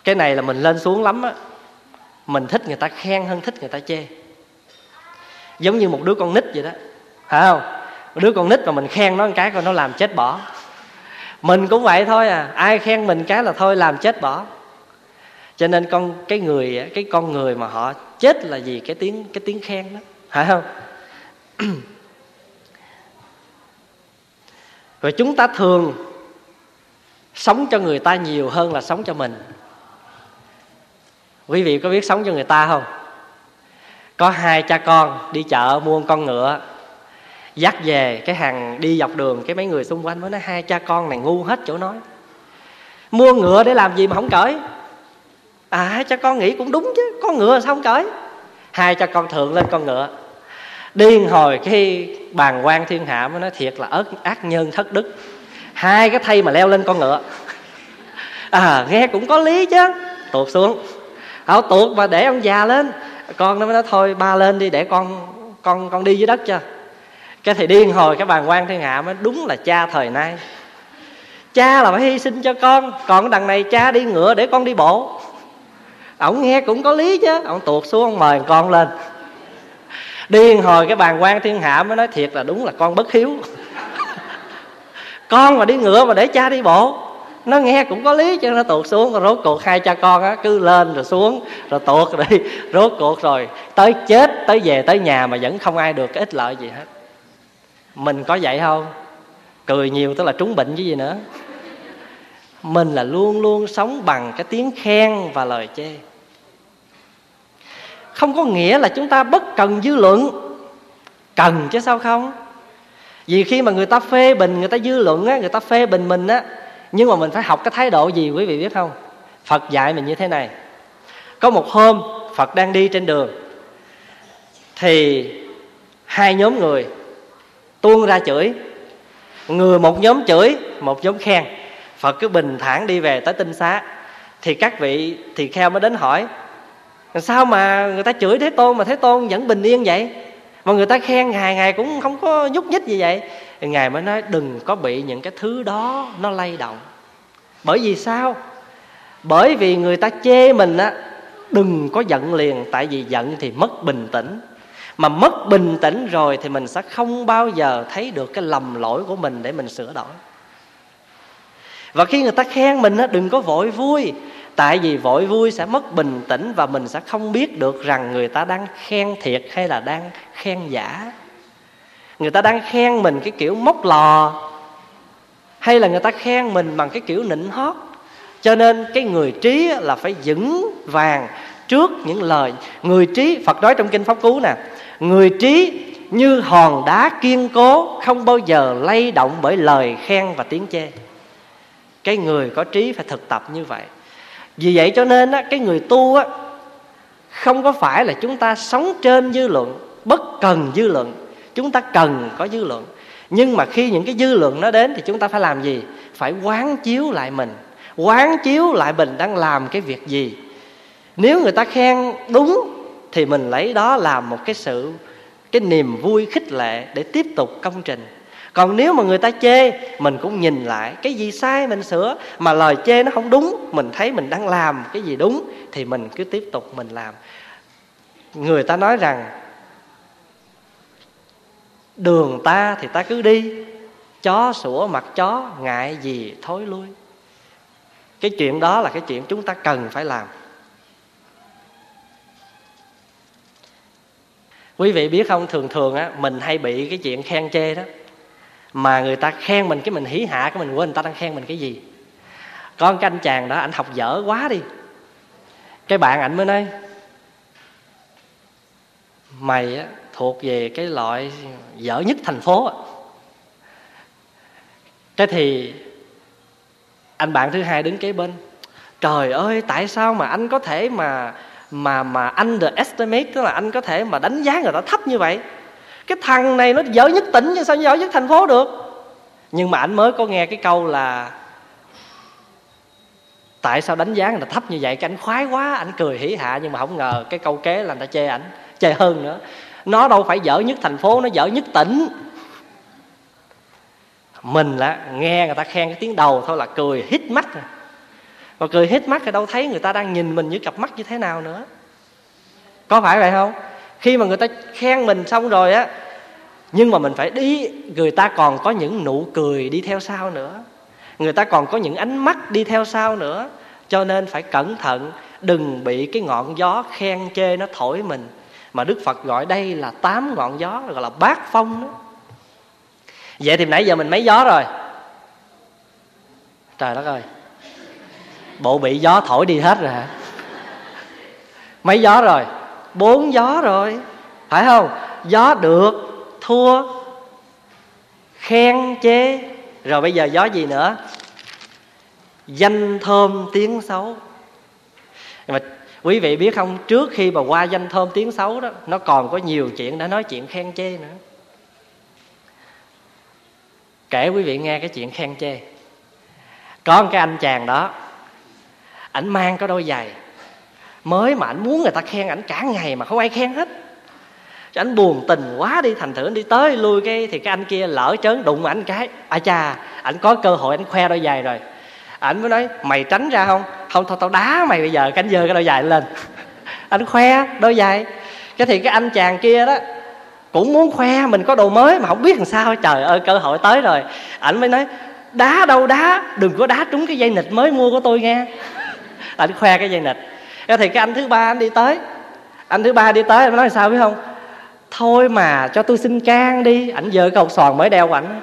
cái này là mình lên xuống lắm á, mình thích người ta khen hơn thích người ta chê. Giống như một đứa con nít vậy đó, phải không? Một đứa con nít mà mình khen nó một cái coi nó làm chết bỏ. Mình cũng vậy thôi à ai khen mình cái là thôi làm chết bỏ. Cho nên con, cái người, cái con người mà họ chết là gì cái tiếng cái tiếng khen đó, phải không? Rồi chúng ta thường sống cho người ta nhiều hơn là sống cho mình quý vị có biết sống cho người ta không? Có hai cha con đi chợ mua một con ngựa, dắt về cái hàng đi dọc đường, cái mấy người xung quanh mới nói, hai cha con này ngu hết chỗ nói. Mua ngựa để làm gì mà không cởi? À hai cha con nghĩ cũng đúng chứ, có ngựa sao không cởi? Hai cha con thượng lên con ngựa. Điên hồi cái bàn quan thiên hạ mới nói thiệt là ớt, ác nhân thất đức. Hai cái thây mà leo lên con ngựa. À nghe cũng có lý chứ. Tuột xuống họ tuột mà để ông già lên. Con nó mới nói, thôi, ba lên đi, để con con con đi dưới đất cho. Cái thầy điên hồi, cái bàn quan thiên hạ mới đúng là cha thời nay. Cha là phải hy sinh cho con, còn đằng này cha đi ngựa để con đi bộ. Ổng nghe cũng có lý chứ ổng tuột xuống ông mời con lên. Điên hồi, cái bàn quan thiên hạ mới nói thiệt là đúng là con bất hiếu. Con mà đi ngựa mà để cha đi bộ nó nghe cũng có lý chứ, nó tuột xuống rồi rốt cuộc hai cha con á, cứ lên rồi xuống, rồi tuột rồi đi, rốt cuộc rồi, tới chết, tới về, tới nhà mà vẫn không ai được cái ích lợi gì hết. Mình có vậy không? Cười nhiều tức là trúng bệnh chứ gì nữa. Mình là luôn luôn sống bằng cái tiếng khen và lời chê. Không có nghĩa là chúng ta bất cần dư luận. Cần chứ sao không? Vì khi mà người ta phê bình, người ta dư luận á, người ta phê bình mình á nhưng mà mình phải học cái thái độ gì, quý vị biết không? Phật dạy mình như thế này. Có một hôm, phật đang đi trên đường, thì hai nhóm người tuôn ra chửi. Người một nhóm chửi, một nhóm khen. Phật cứ bình thản đi về tới tinh xá. Thì các vị, thì kheo mới đến hỏi, sao mà người ta chửi thế tôn mà thế tôn vẫn bình yên vậy? Mà người ta khen ngày ngày cũng không có nhúc nhích gì vậy ngài mới nói, đừng có bị những cái thứ đó nó lay động. Bởi vì sao? Bởi vì người ta chê mình á, đừng có giận liền, tại vì giận thì mất bình tĩnh. Mà mất bình tĩnh rồi thì mình sẽ không bao giờ thấy được cái lầm lỗi của mình để mình sửa đổi. Và khi người ta khen mình á, đừng có vội vui, tại vì vội vui sẽ mất bình tĩnh và mình sẽ không biết được rằng người ta đang khen thiệt hay là đang khen giả người ta đang khen mình cái kiểu móc lò hay là người ta khen mình bằng cái kiểu nịnh hót. Cho nên cái người trí là phải vững vàng trước những lời. Người trí phật nói trong kinh pháp cú nè người trí như hòn đá kiên cố không bao giờ lay động bởi lời khen và tiếng chê. Cái người có trí phải thực tập như vậy. Vì vậy cho nên á, cái người tu á, không có phải là chúng ta sống trên dư luận bất cần dư luận chúng ta cần có dư luận. Nhưng mà khi những cái dư luận nó đến thì chúng ta phải làm gì? Phải quán chiếu lại mình. Quán chiếu lại mình đang làm cái việc gì. Nếu người ta khen đúng thì mình lấy đó làm một cái sự, cái niềm vui khích lệ để tiếp tục công trình. Còn nếu mà người ta chê, mình cũng nhìn lại cái gì sai mình sửa, mà lời chê nó không đúng, mình thấy mình đang làm cái gì đúng thì mình cứ tiếp tục mình làm. Người ta nói rằng đường ta thì ta cứ đi. Chó sủa mặt chó, ngại gì thối lui. Cái chuyện đó là cái chuyện chúng ta cần phải làm. Quý vị biết không, thường thường á, mình hay bị cái chuyện khen chê đó. Mà người ta khen mình cái mình hí hạ, cái mình quên người ta đang khen mình cái gì. Con cái anh chàng đó, anh học dở quá đi. Cái bạn ảnh mới nói, mày á thuộc về cái loại dở nhất thành phố cái thì anh bạn thứ hai đứng kế bên. Trời ơi, tại sao mà anh có thể mà mà mà underestimate, tức là anh có thể mà đánh giá người ta thấp như vậy? Cái thằng này nó dở nhất tỉnh nhưng sao dở nhất thành phố được? Nhưng mà anh mới có nghe cái câu là tại sao đánh giá người ta thấp như vậy? Cái anh khoái quá, anh cười hỉ hạ nhưng mà không ngờ cái câu kế là người ta chê ảnh, chê hơn nữa nó đâu phải dở nhất thành phố, nó dở nhất tỉnh. Mình là nghe người ta khen cái tiếng đầu thôi là cười hít mắt rồi mà cười hít mắt thì đâu thấy người ta đang nhìn mình như cặp mắt như thế nào nữa. Có phải vậy không? Khi mà người ta khen mình xong rồi á, nhưng mà mình phải đi, người ta còn có những nụ cười đi theo sau nữa. Người ta còn có những ánh mắt đi theo sau nữa. Cho nên phải cẩn thận, đừng bị cái ngọn gió khen chê nó thổi mình mà đức phật gọi đây là tám ngọn gió gọi là bát phong đó. Vậy thì nãy giờ mình mấy gió rồi? Trời đất ơi. Bộ bị gió thổi đi hết rồi hả? Mấy gió rồi? Bốn gió rồi. Phải không? Gió được thua khen chế, rồi bây giờ gió gì nữa? Danh thơm tiếng xấu. Mà quý vị biết không? Trước khi mà qua danh thơm tiếng xấu đó, nó còn có nhiều chuyện đã nói chuyện khen chê nữa. Kể quý vị nghe cái chuyện khen chê. Có một cái anh chàng đó, ảnh mang cái đôi giày. Mới mà ảnh muốn người ta khen ảnh cả ngày mà không ai khen hết. Cho ảnh buồn tình quá đi, thành thử anh đi tới lui cái, thì cái anh kia lỡ trớn đụng ảnh cái. À cha ảnh có cơ hội ảnh khoe đôi giày rồi. Ảnh mới nói, mày tránh ra không? Không, thôi, tao đá mày bây giờ, cánh dơ cái đôi giày lên. Anh khoe đôi giày. Cái thì cái anh chàng kia đó, cũng muốn khoe, mình có đồ mới mà không biết làm sao. Trời ơi, cơ hội tới rồi. Ảnh mới nói, đá đâu đá, đừng có đá trúng cái dây nịt mới mua của tôi nghe. Ảnh khoe cái dây nịt. Cái thì cái anh thứ ba anh đi tới. Anh thứ ba đi tới, anh nói sao biết không? Thôi mà, cho tôi xin can đi. Ảnh giơ cái hột xoàn mới đeo của ảnh.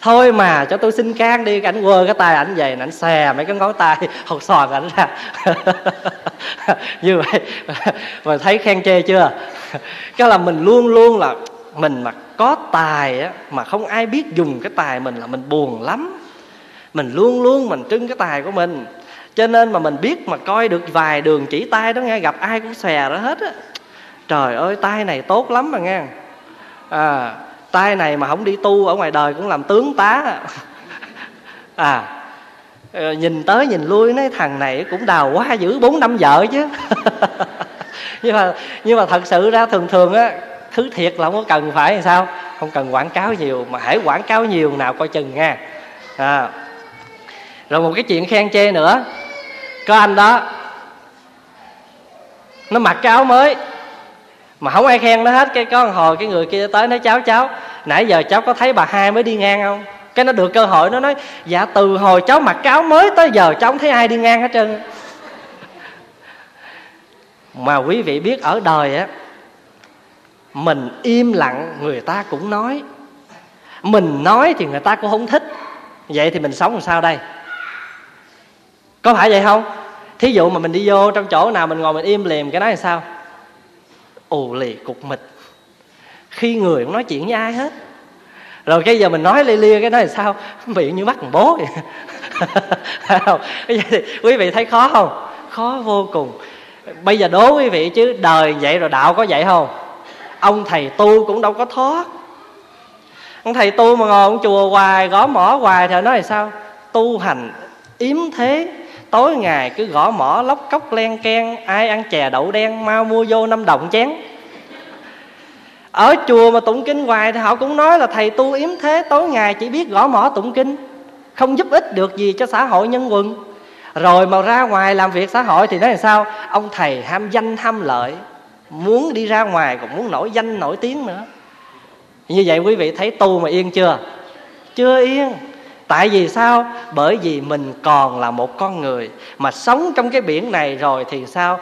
Thôi mà, cho tôi xin can đi ảnh quơ cái tay ảnh về ảnh xè mấy cái ngón tay hột xoàn ảnh ra. Như vậy, mà thấy khen chê chưa? Cái là mình luôn luôn là mình mà có tài á, mà không ai biết dùng cái tài mình là mình buồn lắm. Mình luôn luôn mình trưng cái tài của mình. Cho nên mà mình biết mà coi được vài đường chỉ tay đó nghe, gặp ai cũng xòe đó hết á. Trời ơi, tay này tốt lắm mà nghe. À tay này mà không đi tu ở ngoài đời cũng làm tướng tá. À ờ, nhìn tới nhìn lui, nói thằng này cũng đào quá giữ bốn năm vợ chứ. Nhưng mà nhưng mà thật sự ra thường thường á, thứ thiệt là không có cần phải làm sao, không cần quảng cáo nhiều, mà hãy quảng cáo nhiều, nào coi chừng nha. À. rồi một cái chuyện khen chê nữa. Có anh đó, nó mặc cái áo mới mà không ai khen nó hết. Cái, có một hồi cái người kia tới nói, cháu cháu, nãy giờ cháu có thấy bà hai mới đi ngang không? Cái nó được cơ hội, nó nói dạ từ hồi cháu mặc cái áo mới tới giờ cháu không thấy ai đi ngang hết trơn. Mà quý vị biết, ở đời á, mình im lặng, người ta cũng nói. Mình nói thì người ta cũng không thích. Vậy thì mình sống làm sao đây? Có phải vậy không? Thí dụ mà mình đi vô trong chỗ nào mình ngồi mình im lìm, cái nói làm sao? Ù lì cục mịch. Khi người không nói chuyện với ai hết. Rồi cái giờ mình nói lia lia, cái nói là sao? Miệng như bắt thằng bố vậy. Không? Quý vị thấy khó không? Khó vô cùng. Bây giờ đố quý vị chứ, đời vậy rồi đạo có vậy không? Ông thầy tu cũng đâu có thoát. Ông thầy tu mà ngồi ông chùa hoài, gõ mỏ hoài thì nói là sao? Tu hành yếm thế tối ngày cứ gõ mỏ lóc cốc len ken ai ăn chè đậu đen mau mua vô năm đồng chén. Ở chùa mà tụng kinh hoài thì họ cũng nói là thầy tu yếm thế, tối ngày chỉ biết gõ mỏ tụng kinh, không giúp ích được gì cho xã hội nhân quần. Rồi mà ra ngoài làm việc xã hội thì nói làm sao? Ông thầy ham danh ham lợi, muốn đi ra ngoài còn muốn nổi danh nổi tiếng nữa. Như vậy quý vị thấy tu mà yên chưa? Chưa yên tại vì sao? Bởi vì mình còn là một con người mà sống trong cái biển này rồi thì sao?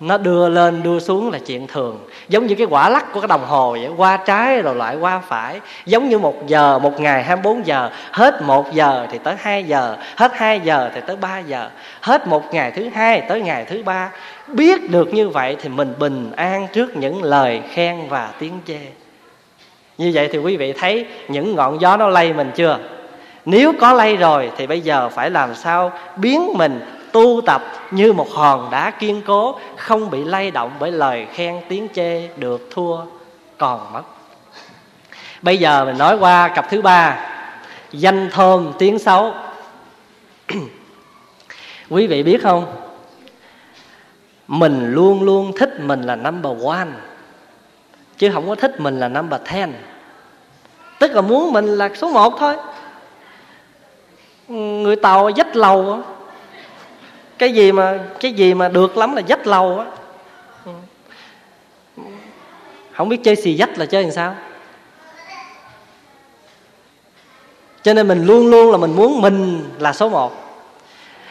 Nó đưa lên, đưa xuống là chuyện thường. Giống như cái quả lắc của cái đồng hồ vậy, qua trái rồi lại qua phải. Giống như một giờ, một ngày 24 giờ, hết một giờ thì tới 2 giờ, hết 2 giờ thì tới 3 giờ, hết một ngày thứ hai tới ngày thứ ba. Biết được như vậy thì mình bình an trước những lời khen và tiếng chê như vậy thì quý vị thấy những ngọn gió nó lay mình chưa? Nếu có lay rồi thì bây giờ phải làm sao biến mình tu tập như một hòn đá kiên cố, không bị lay động bởi lời khen tiếng chê được thua còn mất. Bây giờ mình nói qua cặp thứ ba, danh thơm tiếng xấu. Quý vị biết không? Mình luôn luôn thích mình là number one, chứ không có thích mình là number ten tức là muốn mình là số một thôi. Người tàu dách lầu cái gì mà, cái gì mà được lắm là dách lầu á. Không biết chơi xì dách là chơi làm sao. Cho nên mình luôn luôn là mình muốn mình là số một.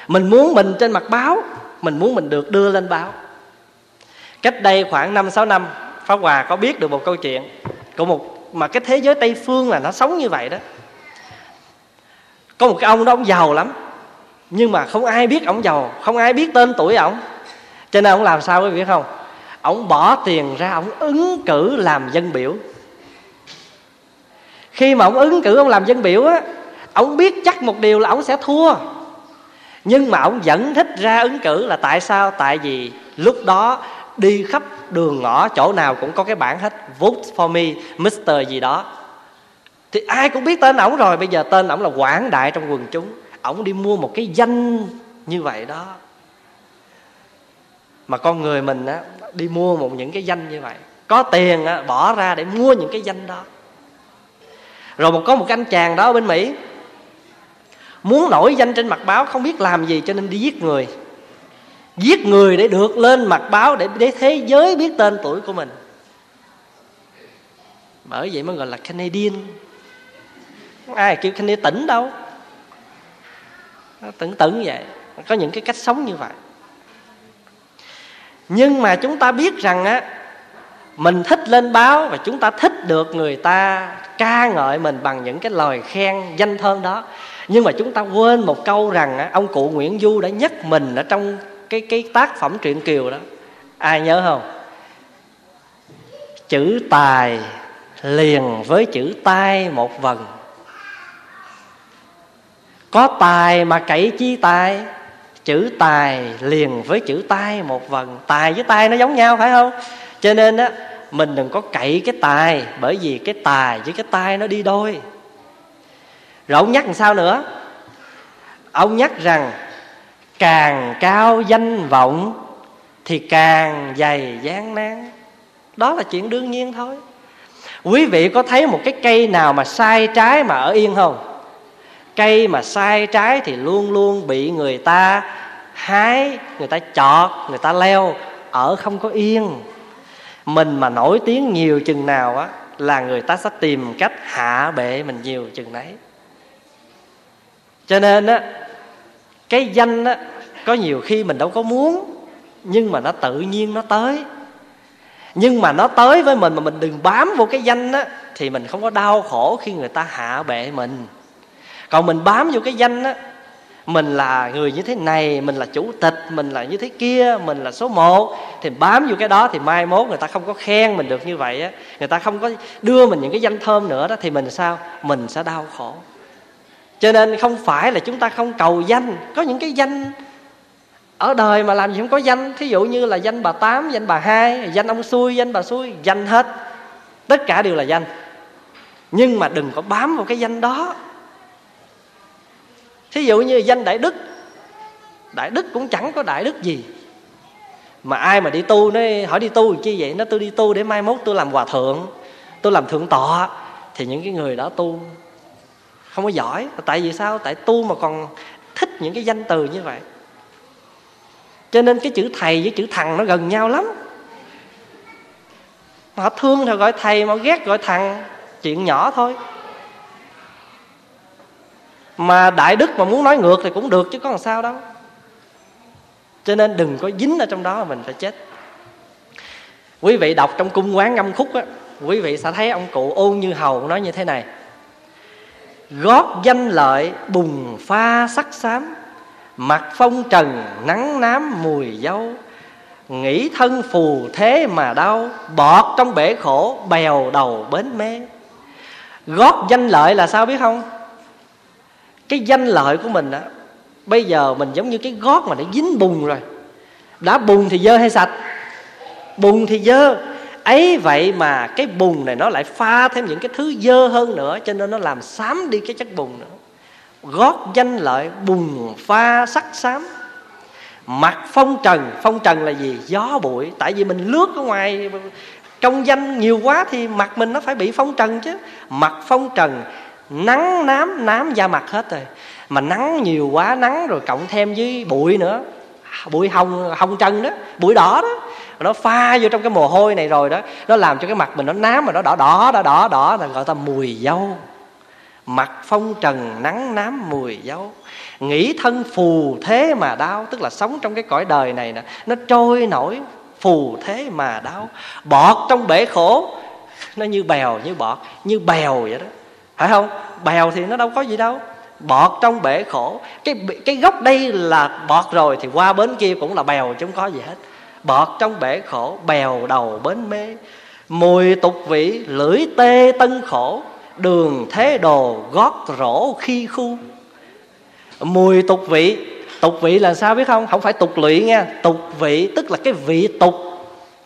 Mình muốn mình trên mặt báo, mình muốn mình được đưa lên báo. Cách đây khoảng năm, sáu năm, pháp hòa có biết được một câu chuyện của một mà cái thế giới tây phương là nó sống như vậy đó. Có một cái ông đó, ông giàu lắm. Nhưng mà không ai biết ông giàu, không ai biết tên tuổi ông. cho nên ông làm sao quý vị biết không? Ông bỏ tiền ra, ông ứng cử làm dân biểu. Khi mà ông ứng cử ông làm dân biểu á, ông biết chắc một điều là ông sẽ thua. Nhưng mà ông vẫn thích ra ứng cử là tại sao? Tại vì lúc đó đi khắp đường ngõ chỗ nào cũng có cái bảng hết. Vote for me Mr gì đó. Thì ai cũng biết tên ổng rồi. Bây giờ tên ổng là quảng đại trong quần chúng. Ổng đi mua một cái danh như vậy đó. Mà con người mình á đi mua một những cái danh như vậy. Có tiền á, bỏ ra để mua những cái danh đó. Rồi một có một anh chàng đó ở bên mỹ. Muốn nổi danh trên mặt báo không biết làm gì cho nên đi giết người giết người để được lên mặt báo để để thế giới biết tên tuổi của mình. Bởi vậy mới gọi là Canadian. Ai kêu Canadian tỉnh đâu. Tưởng tưởng vậy. Có những cái cách sống như vậy. Nhưng mà chúng ta biết rằng á mình thích lên báo và chúng ta thích được người ta ca ngợi mình bằng những cái lời khen danh thơm đó. Nhưng mà chúng ta quên một câu rằng á, ông cụ Nguyễn Du đã nhắc mình ở trong cái cái tác phẩm truyện kiều đó. Ai nhớ không? Chữ tài liền với chữ tai một vần. Có tài mà cậy chi tài? Chữ tài liền với chữ tai một vần. Tài với tai nó giống nhau, phải không? Cho nên á, mình đừng có cậy cái tài, bởi vì cái tài với cái tai nó đi đôi. Rồi ông nhắc làm sao nữa? Ông nhắc rằng càng cao danh vọng thì càng dày gian nan đó là chuyện đương nhiên thôi. Quý vị có thấy một cái cây nào mà sai trái mà ở yên không? Cây mà sai trái thì luôn luôn bị người ta hái, người ta chọt, người ta leo ở không có yên. Mình mà nổi tiếng nhiều chừng nào á là người ta sẽ tìm cách hạ bệ mình nhiều chừng đấy. Cho nên á cái danh á, có nhiều khi mình đâu có muốn, nhưng mà nó tự nhiên nó tới. Nhưng mà nó tới với mình mà mình đừng bám vô cái danh á, thì mình không có đau khổ khi người ta hạ bệ mình. Còn mình bám vô cái danh á, mình là người như thế này, mình là chủ tịch, mình là như thế kia, mình là số một, thì bám vô cái đó thì mai mốt người ta không có khen mình được như vậy á. Người ta không có đưa mình những cái danh thơm nữa đó, thì mình sao? Mình sẽ đau khổ cho nên không phải là chúng ta không cầu danh. Có những cái danh ở đời mà làm gì không có danh. Thí dụ như là danh bà tám, danh bà hai, danh ông xui, danh bà xui, danh hết. Tất cả đều là danh. Nhưng mà đừng có bám vào cái danh đó. Thí dụ như danh đại đức. Đại đức cũng chẳng có đại đức gì. Mà ai mà đi tu nó hỏi đi tu chi vậy? Nó tôi đi tu để mai mốt tôi làm hòa thượng, tôi làm thượng tọa. Thì những cái người đó tu không có giỏi. Tại vì sao? Tại tu mà còn thích những cái danh từ như vậy. Cho nên cái chữ thầy với chữ thằng nó gần nhau lắm. Họ thương thì gọi thầy, mà ghét gọi thằng, chuyện nhỏ thôi. Mà đại đức mà muốn nói ngược thì cũng được, chứ có làm sao đâu. Cho nên đừng có dính ở trong đó mà mình phải chết. Quý vị đọc trong cung quán ngâm khúc á, quý vị sẽ thấy ông cụ ôn như hầu nói như thế này gót danh lợi bùng pha sắc xám mặt phong trần nắng nám mùi dâu nghĩ thân phù thế mà đau, bọt trong bể khổ bèo đầu bến mê gót danh lợi là sao biết không? Cái danh lợi của mình á, bây giờ mình giống như cái gót mà nó dính bùn rồi. Đã bùn thì dơ hay sạch? Bùn thì dơ ấy vậy mà cái bùn này nó lại pha thêm những cái thứ dơ hơn nữa, cho nên nó làm xám đi cái chất bùn nữa. Gót danh lợi, bùn pha sắc xám. Mặt phong trần phong trần là gì? Gió bụi. Tại vì mình lướt ở ngoài trong danh nhiều quá thì mặt mình nó phải bị phong trần chứ. Mặt phong trần, nắng nám nám da mặt hết rồi. Mà nắng nhiều quá, nắng rồi cộng thêm với bụi nữa. Bụi hồng hồng trần đó, bụi đỏ đó nó pha vô trong cái mồ hôi này rồi đó. Nó làm cho cái mặt mình nó nám mà nó đỏ đỏ đỏ đỏ đỏ là gọi ta mùi dâu. Mặt phong trần, nắng nám, mùi dâu. Nghĩ thân phù thế mà đau, tức là sống trong cái cõi đời này nè, nó trôi nổi phù thế mà đau. Bọt trong bể khổ, nó như bèo, như bọt, như bèo vậy đó. Phải không? Bèo thì nó đâu có gì đâu. Bọt trong bể khổ. Cái cái gốc đây là bọt rồi thì qua bến kia cũng là bèo chứ không có gì hết bọt trong bể khổ, bèo đầu bến mê. Mùi tục vị, lưỡi tê tân khổ. Đường thế đồ, gót rổ khi khu. Mùi tục vị tục vị là sao biết không? Không phải tục lụy nha tục vị tức là cái vị tục.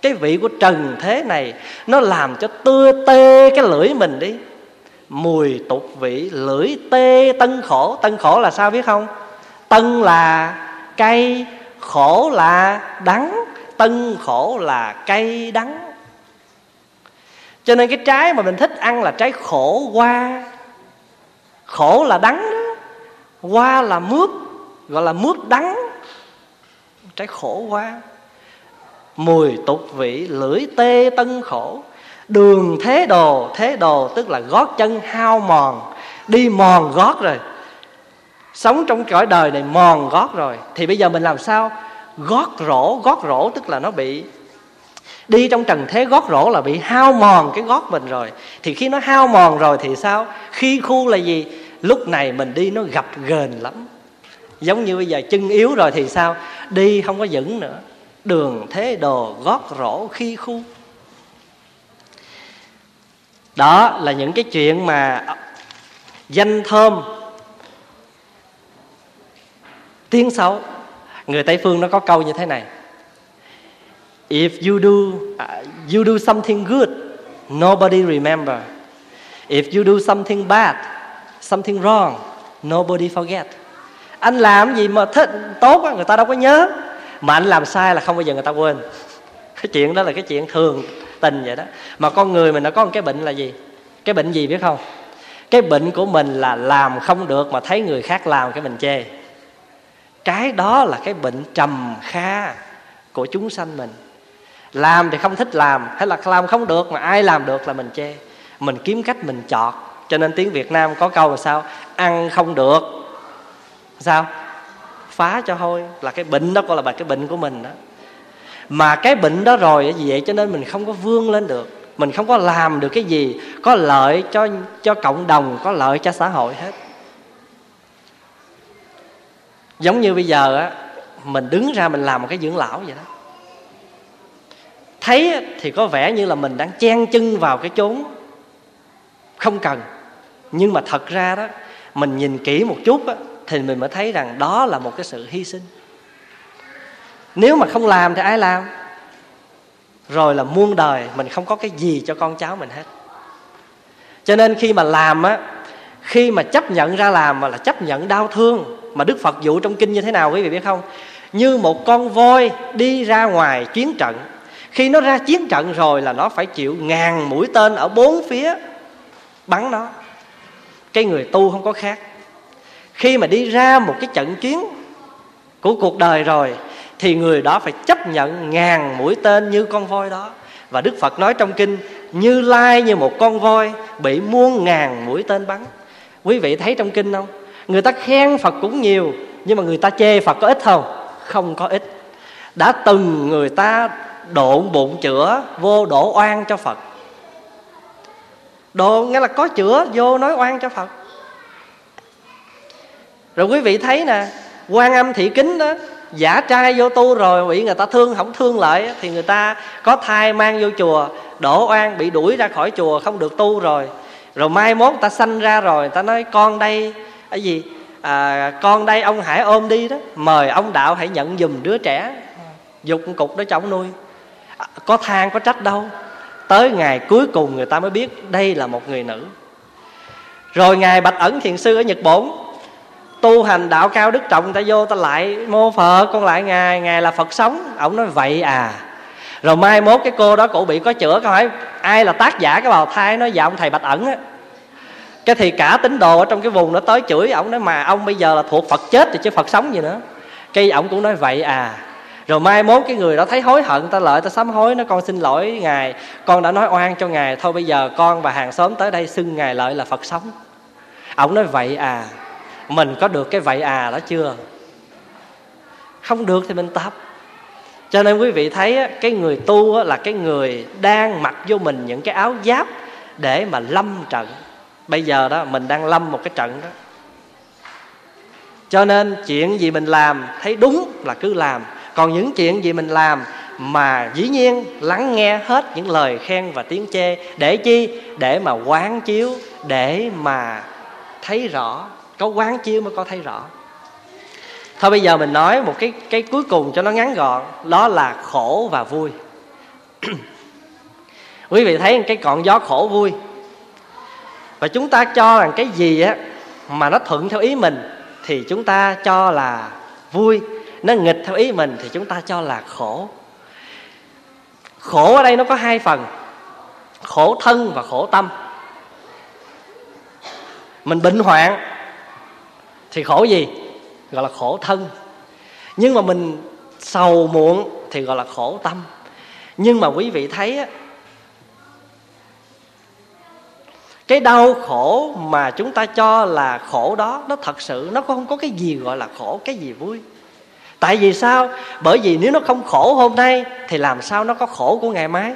Cái vị của trần thế này, nó làm cho tưa tê cái lưỡi mình đi. Mùi tục vị, lưỡi tê tân khổ. Tân khổ là sao biết không? Tân là cây khổ là đắng tân khổ là cay đắng. Cho nên cái trái mà mình thích ăn là trái khổ qua. Khổ là đắng đó, qua là mướp, gọi là mướp đắng. Trái khổ qua. Mùi tục vị lưỡi tê tân khổ. Đường thế đồ thế đồ tức là gót chân hao mòn. Đi mòn gót rồi. Sống trong cõi đời này mòn gót rồi. Thì bây giờ mình làm sao? Gót rổ gót rổ tức là nó bị đi trong trần thế gót rổ là bị hao mòn cái gót mình rồi. Thì khi nó hao mòn rồi thì sao? Khi khu là gì? Lúc này mình đi nó gập ghềnh lắm. Giống như bây giờ chân yếu rồi thì sao? Đi không có vững nữa. Đường thế đồ gót rổ khi khu. Đó là những cái chuyện mà danh thơm. Tiếng xấu người tây phương nó có câu như thế này. If you do uh, you do something good nobody remember. If you do something bad something wrong nobody forget. Anh làm gì mà thích tốt người ta đâu có nhớ. Mà anh làm sai là không bao giờ người ta quên. Cái chuyện đó là cái chuyện thường tình vậy đó. Mà con người mình nó có một cái bệnh là gì? Cái bệnh gì biết không? Cái bệnh của mình là làm không được mà thấy người khác làm cái mình chê cái đó là cái bệnh trầm kha của chúng sanh mình. Làm thì không thích làm, hay là làm không được mà ai làm được là mình chê. Mình kiếm cách mình chọt, cho nên tiếng việt nam có câu là sao? Ăn không được. Sao? Phá cho thôi là cái bệnh đó gọi là bài cái bệnh của mình đó. Mà cái bệnh đó rồi vậy cho nên mình không có vươn lên được. Mình không có làm được cái gì, có lợi cho cho cộng đồng, có lợi cho xã hội hết giống như bây giờ á mình đứng ra mình làm một cái dưỡng lão vậy đó. Thấy thì có vẻ như là mình đang chen chân vào cái chốn không cần. Nhưng mà thật ra đó mình nhìn kỹ một chút á, thì mình mới thấy rằng đó là một cái sự hy sinh. Nếu mà không làm thì ai làm? Rồi là muôn đời mình không có cái gì cho con cháu mình hết. Cho nên khi mà làm á khi mà chấp nhận ra làm mà là chấp nhận đau thương mà đức phật dụ trong kinh như thế nào quý vị biết không? Như một con voi đi ra ngoài chiến trận. Khi nó ra chiến trận rồi là nó phải chịu ngàn mũi tên ở bốn phía bắn nó. Cái người tu không có khác. Khi mà đi ra một cái trận chiến của cuộc đời rồi, thì người đó phải chấp nhận ngàn mũi tên như con voi đó. Và đức phật nói trong kinh, như lai như một con voi bị muôn ngàn mũi tên bắn. Quý vị thấy trong kinh không? Người ta khen phật cũng nhiều, nhưng mà người ta chê phật có ít không? Không có ít. Đã từng người ta độn bụng chữa, vô đổ oan cho phật. Đồ nghĩa là có chữa, vô nói oan cho phật. Rồi quý vị thấy nè, quan âm thị kính đó, giả trai vô tu rồi, bị người ta thương, không thương lại, thì người ta có thai mang vô chùa, đổ oan, bị đuổi ra khỏi chùa, không được tu rồi. Rồi mai mốt ta sanh ra rồi ta nói, con đây cái gì à, con đây ông hãy ôm đi đó mời ông đạo hãy nhận dùm đứa trẻ dục cục đó cho ông nuôi. À, có than có trách đâu. Tới ngày cuối cùng người ta mới biết đây là một người nữ. Rồi ngài bạch ẩn thiền sư ở nhật bổn tu hành đạo cao đức trọng ta vô ta lại mô phật con lại ngài ngài là phật sống. Ổng nói vậy à. Rồi mai mốt cái cô đó cổ bị có chữa câu hỏi ai là tác giả cái bào thai? Nói dạ ông thầy bạch ẩn á cái thì cả tín đồ ở trong cái vùng nó tới chửi ổng nói, mà ông bây giờ là thuộc phật chết thì chứ phật sống gì nữa. Cái ổng cũng nói, vậy à rồi mai mốt cái người đó thấy hối hận, ta lợi ta sám hối nó con xin lỗi ngài, con đã nói oan cho ngài, thôi bây giờ con và hàng xóm tới đây xưng ngài lợi là phật sống. Ổng nói, vậy à mình có được cái vậy à đó chưa? Không được thì mình tập. Cho nên quý vị thấy cái người tu là cái người đang mặc vô mình những cái áo giáp để mà lâm trận bây giờ đó, mình đang lâm một cái trận đó. Cho nên chuyện gì mình làm, thấy đúng là cứ làm. Còn những chuyện gì mình làm mà dĩ nhiên lắng nghe hết những lời khen và tiếng chê, để chi? Để mà quán chiếu, để mà thấy rõ. Có quán chiếu mới có thấy rõ. Thôi bây giờ mình nói một cái cái cuối cùng cho nó ngắn gọn. Đó là khổ và vui. Quý vị thấy cái cọn gió khổ vui và chúng ta cho rằng cái gì á mà nó thuận theo ý mình thì chúng ta cho là vui, nó nghịch theo ý mình thì chúng ta cho là khổ. Khổ ở đây nó có hai phần, khổ thân và khổ tâm. Mình bệnh hoạn thì khổ gì? Gọi là khổ thân. Nhưng mà mình sầu muộn thì gọi là khổ tâm. Nhưng mà quý vị thấy cái đau khổ mà chúng ta cho là khổ đó, nó thật sự, nó không có cái gì gọi là khổ, cái gì vui. Tại vì sao? Bởi vì nếu nó không khổ hôm nay, thì làm sao nó có khổ của ngày mai?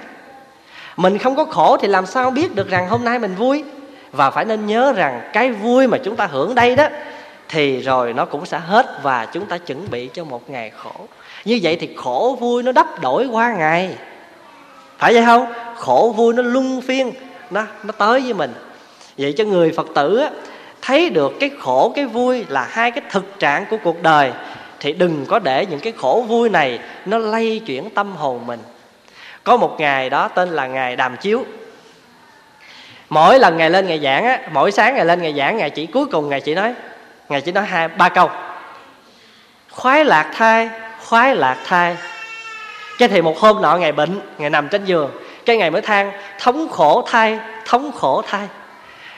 Mình không có khổ thì làm sao biết được rằng hôm nay mình vui? Và phải nên nhớ rằng cái vui mà chúng ta hưởng đây đó, thì rồi nó cũng sẽ hết và chúng ta chuẩn bị cho một ngày khổ. Như vậy thì khổ vui nó đắp đổi qua ngày. Phải vậy không? Khổ vui nó luân phiên nó nó tới với mình. Vậy cho người phật tử á, thấy được cái khổ cái vui là hai cái thực trạng của cuộc đời thì đừng có để những cái khổ vui này nó lay chuyển tâm hồn mình. Có một ngày đó tên là ngày đàm chiếu. Mỗi lần ngày lên ngày giảng á mỗi sáng ngày lên ngày giảng ngày chỉ cuối cùng ngày chỉ nói ngày chỉ nói hai ba câu. Khoái lạc thai khoái lạc thai. Cái thì một hôm nọ ngày bệnh ngày nằm trên giường cái ngày mới than thống khổ thai thống khổ thai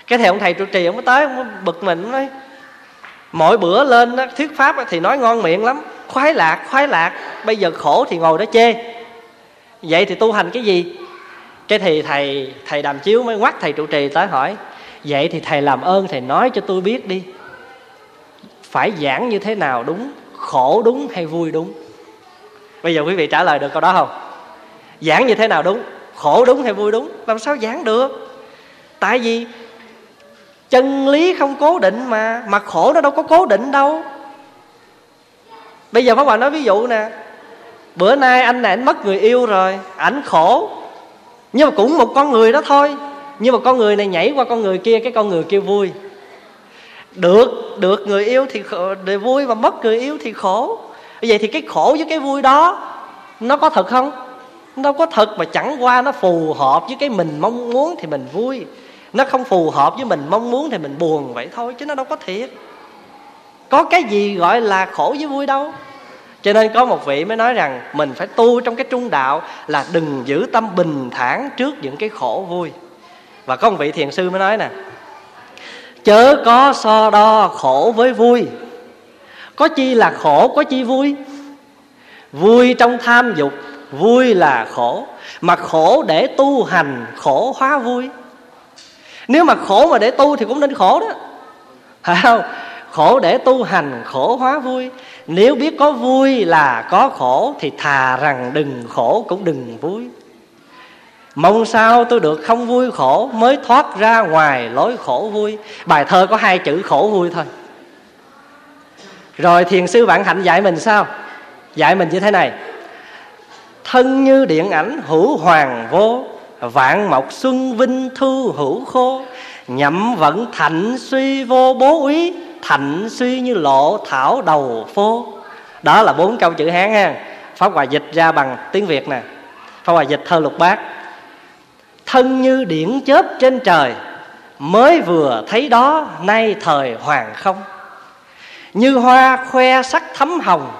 cái thầy ông thầy trụ trì ông mới tới ông mới bực mình ông nói mỗi bữa lên đó, thuyết pháp thì nói ngon miệng lắm khoái lạc khoái lạc bây giờ khổ thì ngồi đó chê. Vậy thì tu hành cái gì? Cái thì thầy thầy đàm chiếu mới quát thầy trụ trì tới hỏi vậy thì thầy làm ơn thầy nói cho tôi biết đi phải giảng như thế nào đúng khổ đúng hay vui đúng? Bây giờ quý vị trả lời được câu đó không? Giảng như thế nào đúng? Khổ đúng hay vui đúng làm sao giảng được? Tại vì chân lý không cố định mà mà khổ nó đâu có cố định đâu. Bây giờ pháp hòa nói ví dụ nè bữa nay anh này anh mất người yêu rồi ảnh khổ. Nhưng mà cũng một con người đó thôi nhưng mà con người này nhảy qua con người kia cái con người kia vui. Được được người yêu thì khổ, để vui mà mất người yêu thì khổ. Vậy thì cái khổ với cái vui đó nó có thật không? Nó có thật mà chẳng qua nó phù hợp với cái mình mong muốn thì mình vui. Nó không phù hợp với mình mong muốn thì mình buồn vậy thôi, chứ nó đâu có thiệt. Có cái gì gọi là khổ với vui đâu. Cho nên có một vị mới nói rằng, mình phải tu trong cái trung đạo là đừng giữ tâm bình thản trước những cái khổ vui. Và có một vị thiền sư mới nói nè, chớ có so đo khổ với vui. Có chi là khổ, có chi vui? Vui trong tham dục vui là khổ, mà khổ để tu hành khổ hóa vui. Nếu mà khổ mà để tu thì cũng nên khổ đó. Phải không? Khổ để tu hành khổ hóa vui. Nếu biết có vui là có khổ thì thà rằng đừng khổ cũng đừng vui. Mong sao tôi được không vui khổ mới thoát ra ngoài lối khổ vui. Bài thơ có hai chữ khổ vui thôi. Rồi thiền sư bạn hạnh dạy mình sao? Dạy mình như thế này thân như điện ảnh hữu hoàng vô, vạn mộc xuân vinh thu hữu khô. Nhậm vận thạnh suy vô bố úy, thạnh suy như lộ thảo đầu phố đó là bốn câu chữ hán ha. Pháp hòa dịch ra bằng tiếng việt nè. Pháp hòa dịch thơ lục bát. Thân như điển chớp trên trời, mới vừa thấy đó, nay thời hoàng không. Như hoa khoe sắc thấm hồng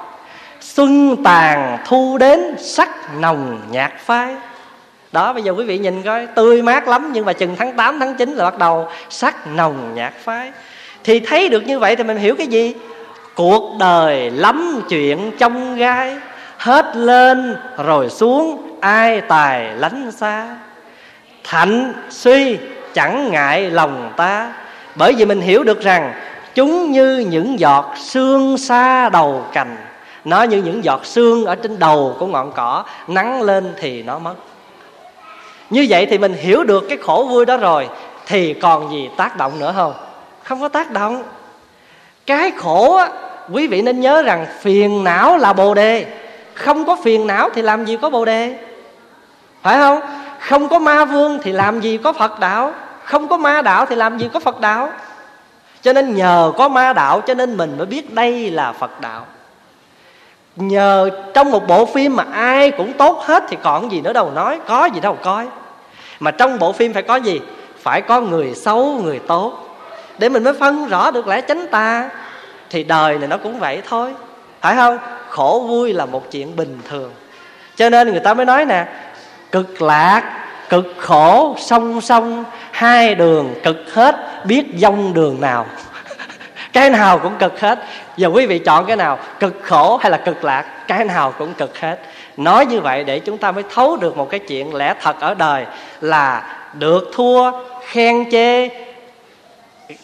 xuân tàn thu đến sắc nồng nhạt phai đó, bây giờ quý vị nhìn coi, tươi mát lắm, nhưng mà chừng tháng 8 tháng 9 là bắt đầu sắc nồng nhạt phai thì thấy được như vậy thì mình hiểu cái gì? Cuộc đời lắm chuyện trong gai, hết lên rồi xuống, ai tài lánh xa? Thạnh suy chẳng ngại lòng ta, bởi vì mình hiểu được rằng chúng như những giọt sương xa đầu cành nó như những giọt sương ở trên đầu của ngọn cỏ, nắng lên thì nó mất. Như vậy thì mình hiểu được cái khổ vui đó rồi, thì còn gì tác động nữa không? Không có tác động. Cái khổ á, quý vị nên nhớ rằng phiền não là bồ đề. Không có phiền não thì làm gì có bồ đề? Phải không? Không có ma vương thì làm gì có phật đạo? Không có ma đạo thì làm gì có phật đạo? Cho nên nhờ có ma đạo cho nên mình mới biết đây là phật đạo nhờ trong một bộ phim mà ai cũng tốt hết thì còn gì nữa đâu, nói có gì đâu coi. Mà trong bộ phim phải có gì? Phải có người xấu, người tốt. Để mình mới phân rõ được lẽ chánh ta, thì đời này nó cũng vậy thôi. Phải không? Khổ vui là một chuyện bình thường. Cho nên người ta mới nói nè, cực lạc, cực khổ, song song, hai đường cực hết, biết dông đường nào. Cái nào cũng cực hết giờ quý vị chọn cái nào, cực khổ hay là cực lạc, cái nào cũng cực hết. Nói như vậy để chúng ta mới thấu được một cái chuyện lẽ thật ở đời là được thua, khen chê,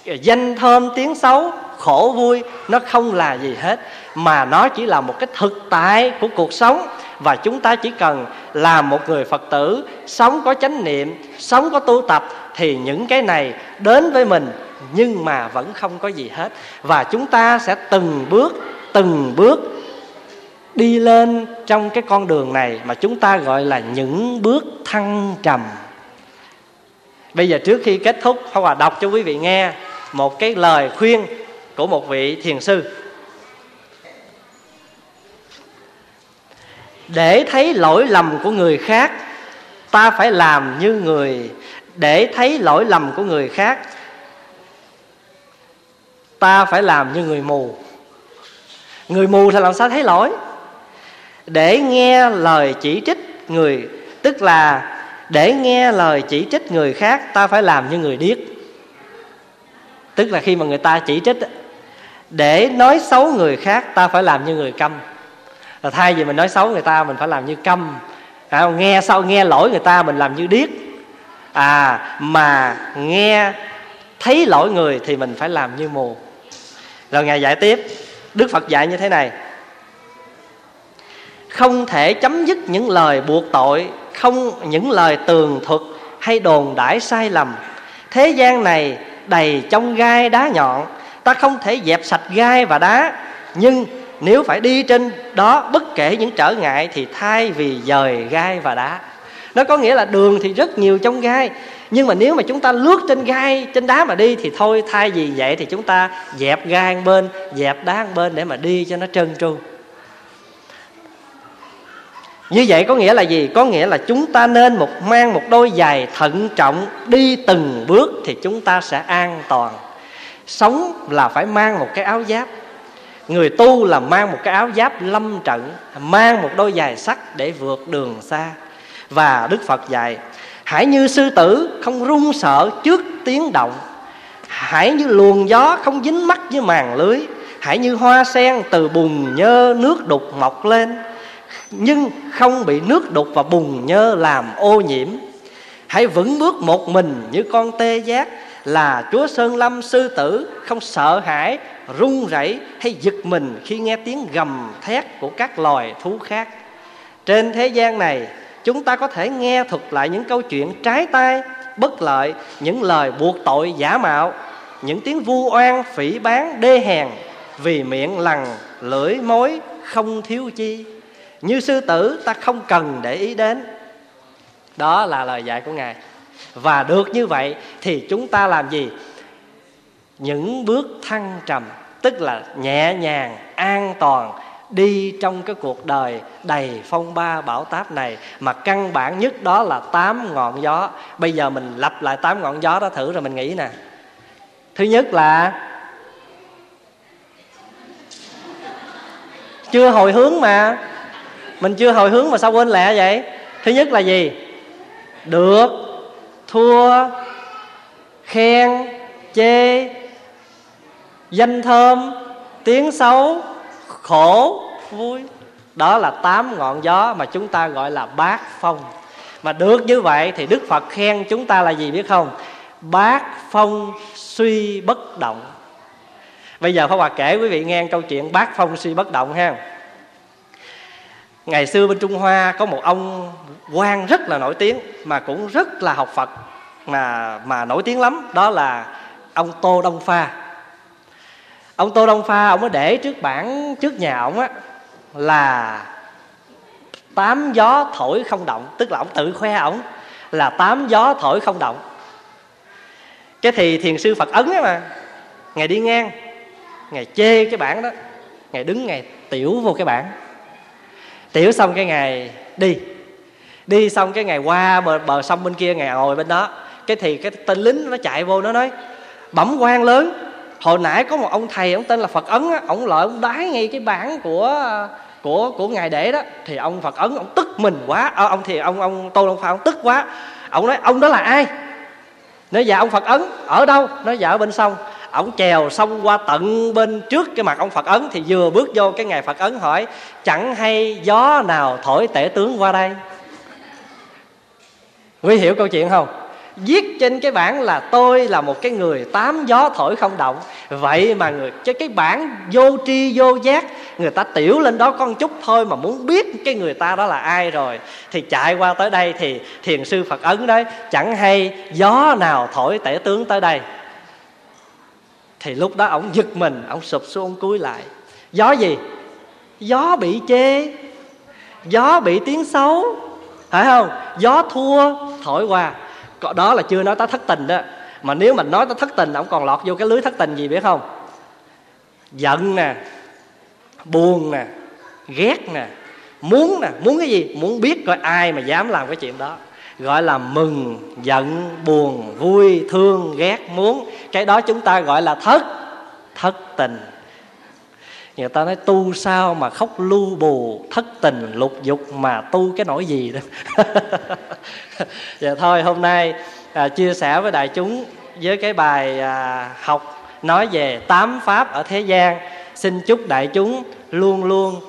danh thơm tiếng xấu, khổ vui, nó không là gì hết. Mà nó chỉ là một cái thực tại của cuộc sống. Và chúng ta chỉ cần là một người phật tử, sống có chánh niệm, sống có tu tập, thì những cái này đến với mình nhưng mà vẫn không có gì hết. Và chúng ta sẽ từng bước từng bước đi lên trong cái con đường này mà chúng ta gọi là những bước thăng trầm. Bây giờ trước khi kết thúc, hoa Hòa đọc cho quý vị nghe một cái lời khuyên của một vị thiền sư. Để thấy lỗi lầm của người khác, ta phải làm như người. Để thấy lỗi lầm của người khác ta phải làm như người mù. Người mù thì làm sao thấy lỗi? Để nghe lời chỉ trích người tức là để nghe lời chỉ trích người khác ta phải làm như người điếc. Tức là khi mà người ta chỉ trích để nói xấu người khác ta phải làm như người câm. Là thay vì mình nói xấu người ta mình phải làm như câm. À, nghe sau nghe lỗi người ta mình làm như điếc. À mà nghe thấy lỗi người thì mình phải làm như mù rồi ngài dạy tiếp, đức phật dạy như thế này. Không thể chấm dứt những lời buộc tội, không những lời tường thuật hay đồn đãi sai lầm. Thế gian này đầy trong gai đá nhọn, ta không thể dẹp sạch gai và đá. Nhưng nếu phải đi trên đó bất kể những trở ngại thì thay vì dời gai và đá. Nó có nghĩa là đường thì rất nhiều trong gai nhưng mà nếu mà chúng ta lướt trên gai, trên đá mà đi thì thôi, thay vì vậy thì chúng ta dẹp gai bên, dẹp đá bên để mà đi cho nó trơn tru. Như vậy có nghĩa là gì? Có nghĩa là chúng ta nên một, mang một đôi giày thận trọng đi từng bước thì chúng ta sẽ an toàn. Sống là phải mang một cái áo giáp. Người tu là mang một cái áo giáp lâm trận, mang một đôi giày sắt để vượt đường xa. Và đức phật dạy hãy như sư tử, không run sợ trước tiếng động. Hãy như luồng gió, không dính mắt với màn lưới. Hãy như hoa sen từ bùn nhơ nước đục mọc lên, nhưng không bị nước đục và bùn nhơ làm ô nhiễm. Hãy vững bước một mình như con tê giác, là chúa sơn lâm sư tử, không sợ hãi, run rẩy hay giật mình khi nghe tiếng gầm thét của các loài thú khác. Trên thế gian này chúng ta có thể nghe thuật lại những câu chuyện trái tai, bất lợi, những lời buộc tội giả mạo, những tiếng vu oan, phỉ bán, đê hèn, vì miệng lằn, lưỡi mối, không thiếu chi. Như sư tử, ta không cần để ý đến. Đó là lời dạy của ngài. Và được như vậy thì chúng ta làm gì? Những bước thăng trầm, tức là nhẹ nhàng, an toàn đi trong cái cuộc đời đầy phong ba bão táp này, mà căn bản nhất đó là tám ngọn gió. Bây giờ mình lặp lại tám ngọn gió đó thử rồi mình nghĩ nè. Thứ nhất là, chưa hồi hướng mà. Mình chưa hồi hướng mà sao quên lẹ vậy? Thứ nhất là gì? Được, thua, khen, chê, danh thơm, tiếng xấu khổ, vui. Đó là tám ngọn gió mà chúng ta gọi là bát phong. Mà được như vậy thì đức phật khen chúng ta là gì biết không? Bát phong suy bất động. Bây giờ pháp hòa kể quý vị nghe câu chuyện bát phong suy bất động ha. Ngày xưa bên trung hoa có một ông quan rất là nổi tiếng mà cũng rất là học phật mà mà nổi tiếng lắm. Đó là ông tô đông pha ông tô đông pha ông mới để trước bảng trước nhà ông á là tám gió thổi không động tức là ông tự khoe ổng là tám gió thổi không động. Cái thì thiền sư phật ấn á mà ngày đi ngang ngày chê cái bảng đó ngày đứng ngày tiểu vô cái bảng. Tiểu xong cái ngày đi đi xong cái ngày qua bờ, bờ sông bên kia ngày ngồi bên đó. Cái thì cái tên lính nó chạy vô nó nói bẩm quan lớn hồi nãy có một ông thầy ông tên là phật ấn á ông lợi ông đái ngay cái bảng của của của ngài để đó. Thì ông phật ấn ông tức mình quá. À, ông thì ông ông tô long pha ông tức quá. Ông nói ông đó là ai? Nói dạ ông phật ấn. Ở đâu? Nói dạ ở bên sông. Ông chèo xong qua tận bên trước cái mặt ông phật ấn thì vừa bước vô cái ngày phật ấn hỏi chẳng hay gió nào thổi tể tướng qua đây? Quý hiểu câu chuyện không? Viết trên cái bảng là tôi là một cái người tám gió thổi không động. Vậy mà người cái cái bảng vô tri vô giác, người ta tiểu lên đó con chút thôi mà muốn biết cái người ta đó là ai rồi. Thì chạy qua tới đây thì thiền sư phật ấn đấy chẳng hay gió nào thổi tể tướng tới đây. Thì lúc đó ổng giật mình, ổng sụp xuống cúi lại. Gió gì? Gió bị chê. Gió bị tiếng xấu. Phải không? Gió thua, thổi qua còn đó là chưa nói tới thất tình đó. Mà nếu mình nói tới thất tình ổng còn lọt vô cái lưới thất tình gì biết không? Giận nè, buồn nè, ghét nè, muốn nè. Muốn cái gì? Muốn biết coi ai mà dám làm cái chuyện đó. Gọi là mừng, giận, buồn, vui, thương, ghét, muốn. Cái đó chúng ta gọi là thất thất tình người ta nói tu sao mà khóc lu bù thất tình lục dục mà tu cái nỗi gì đó. Dạ thôi hôm nay à, chia sẻ với đại chúng với cái bài à, học nói về tám pháp ở thế gian. Xin chúc đại chúng luôn luôn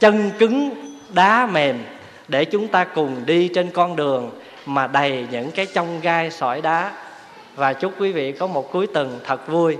chân cứng đá mềm để chúng ta cùng đi trên con đường mà đầy những cái trong gai sỏi đá. Và chúc quý vị có một cuối tuần thật vui.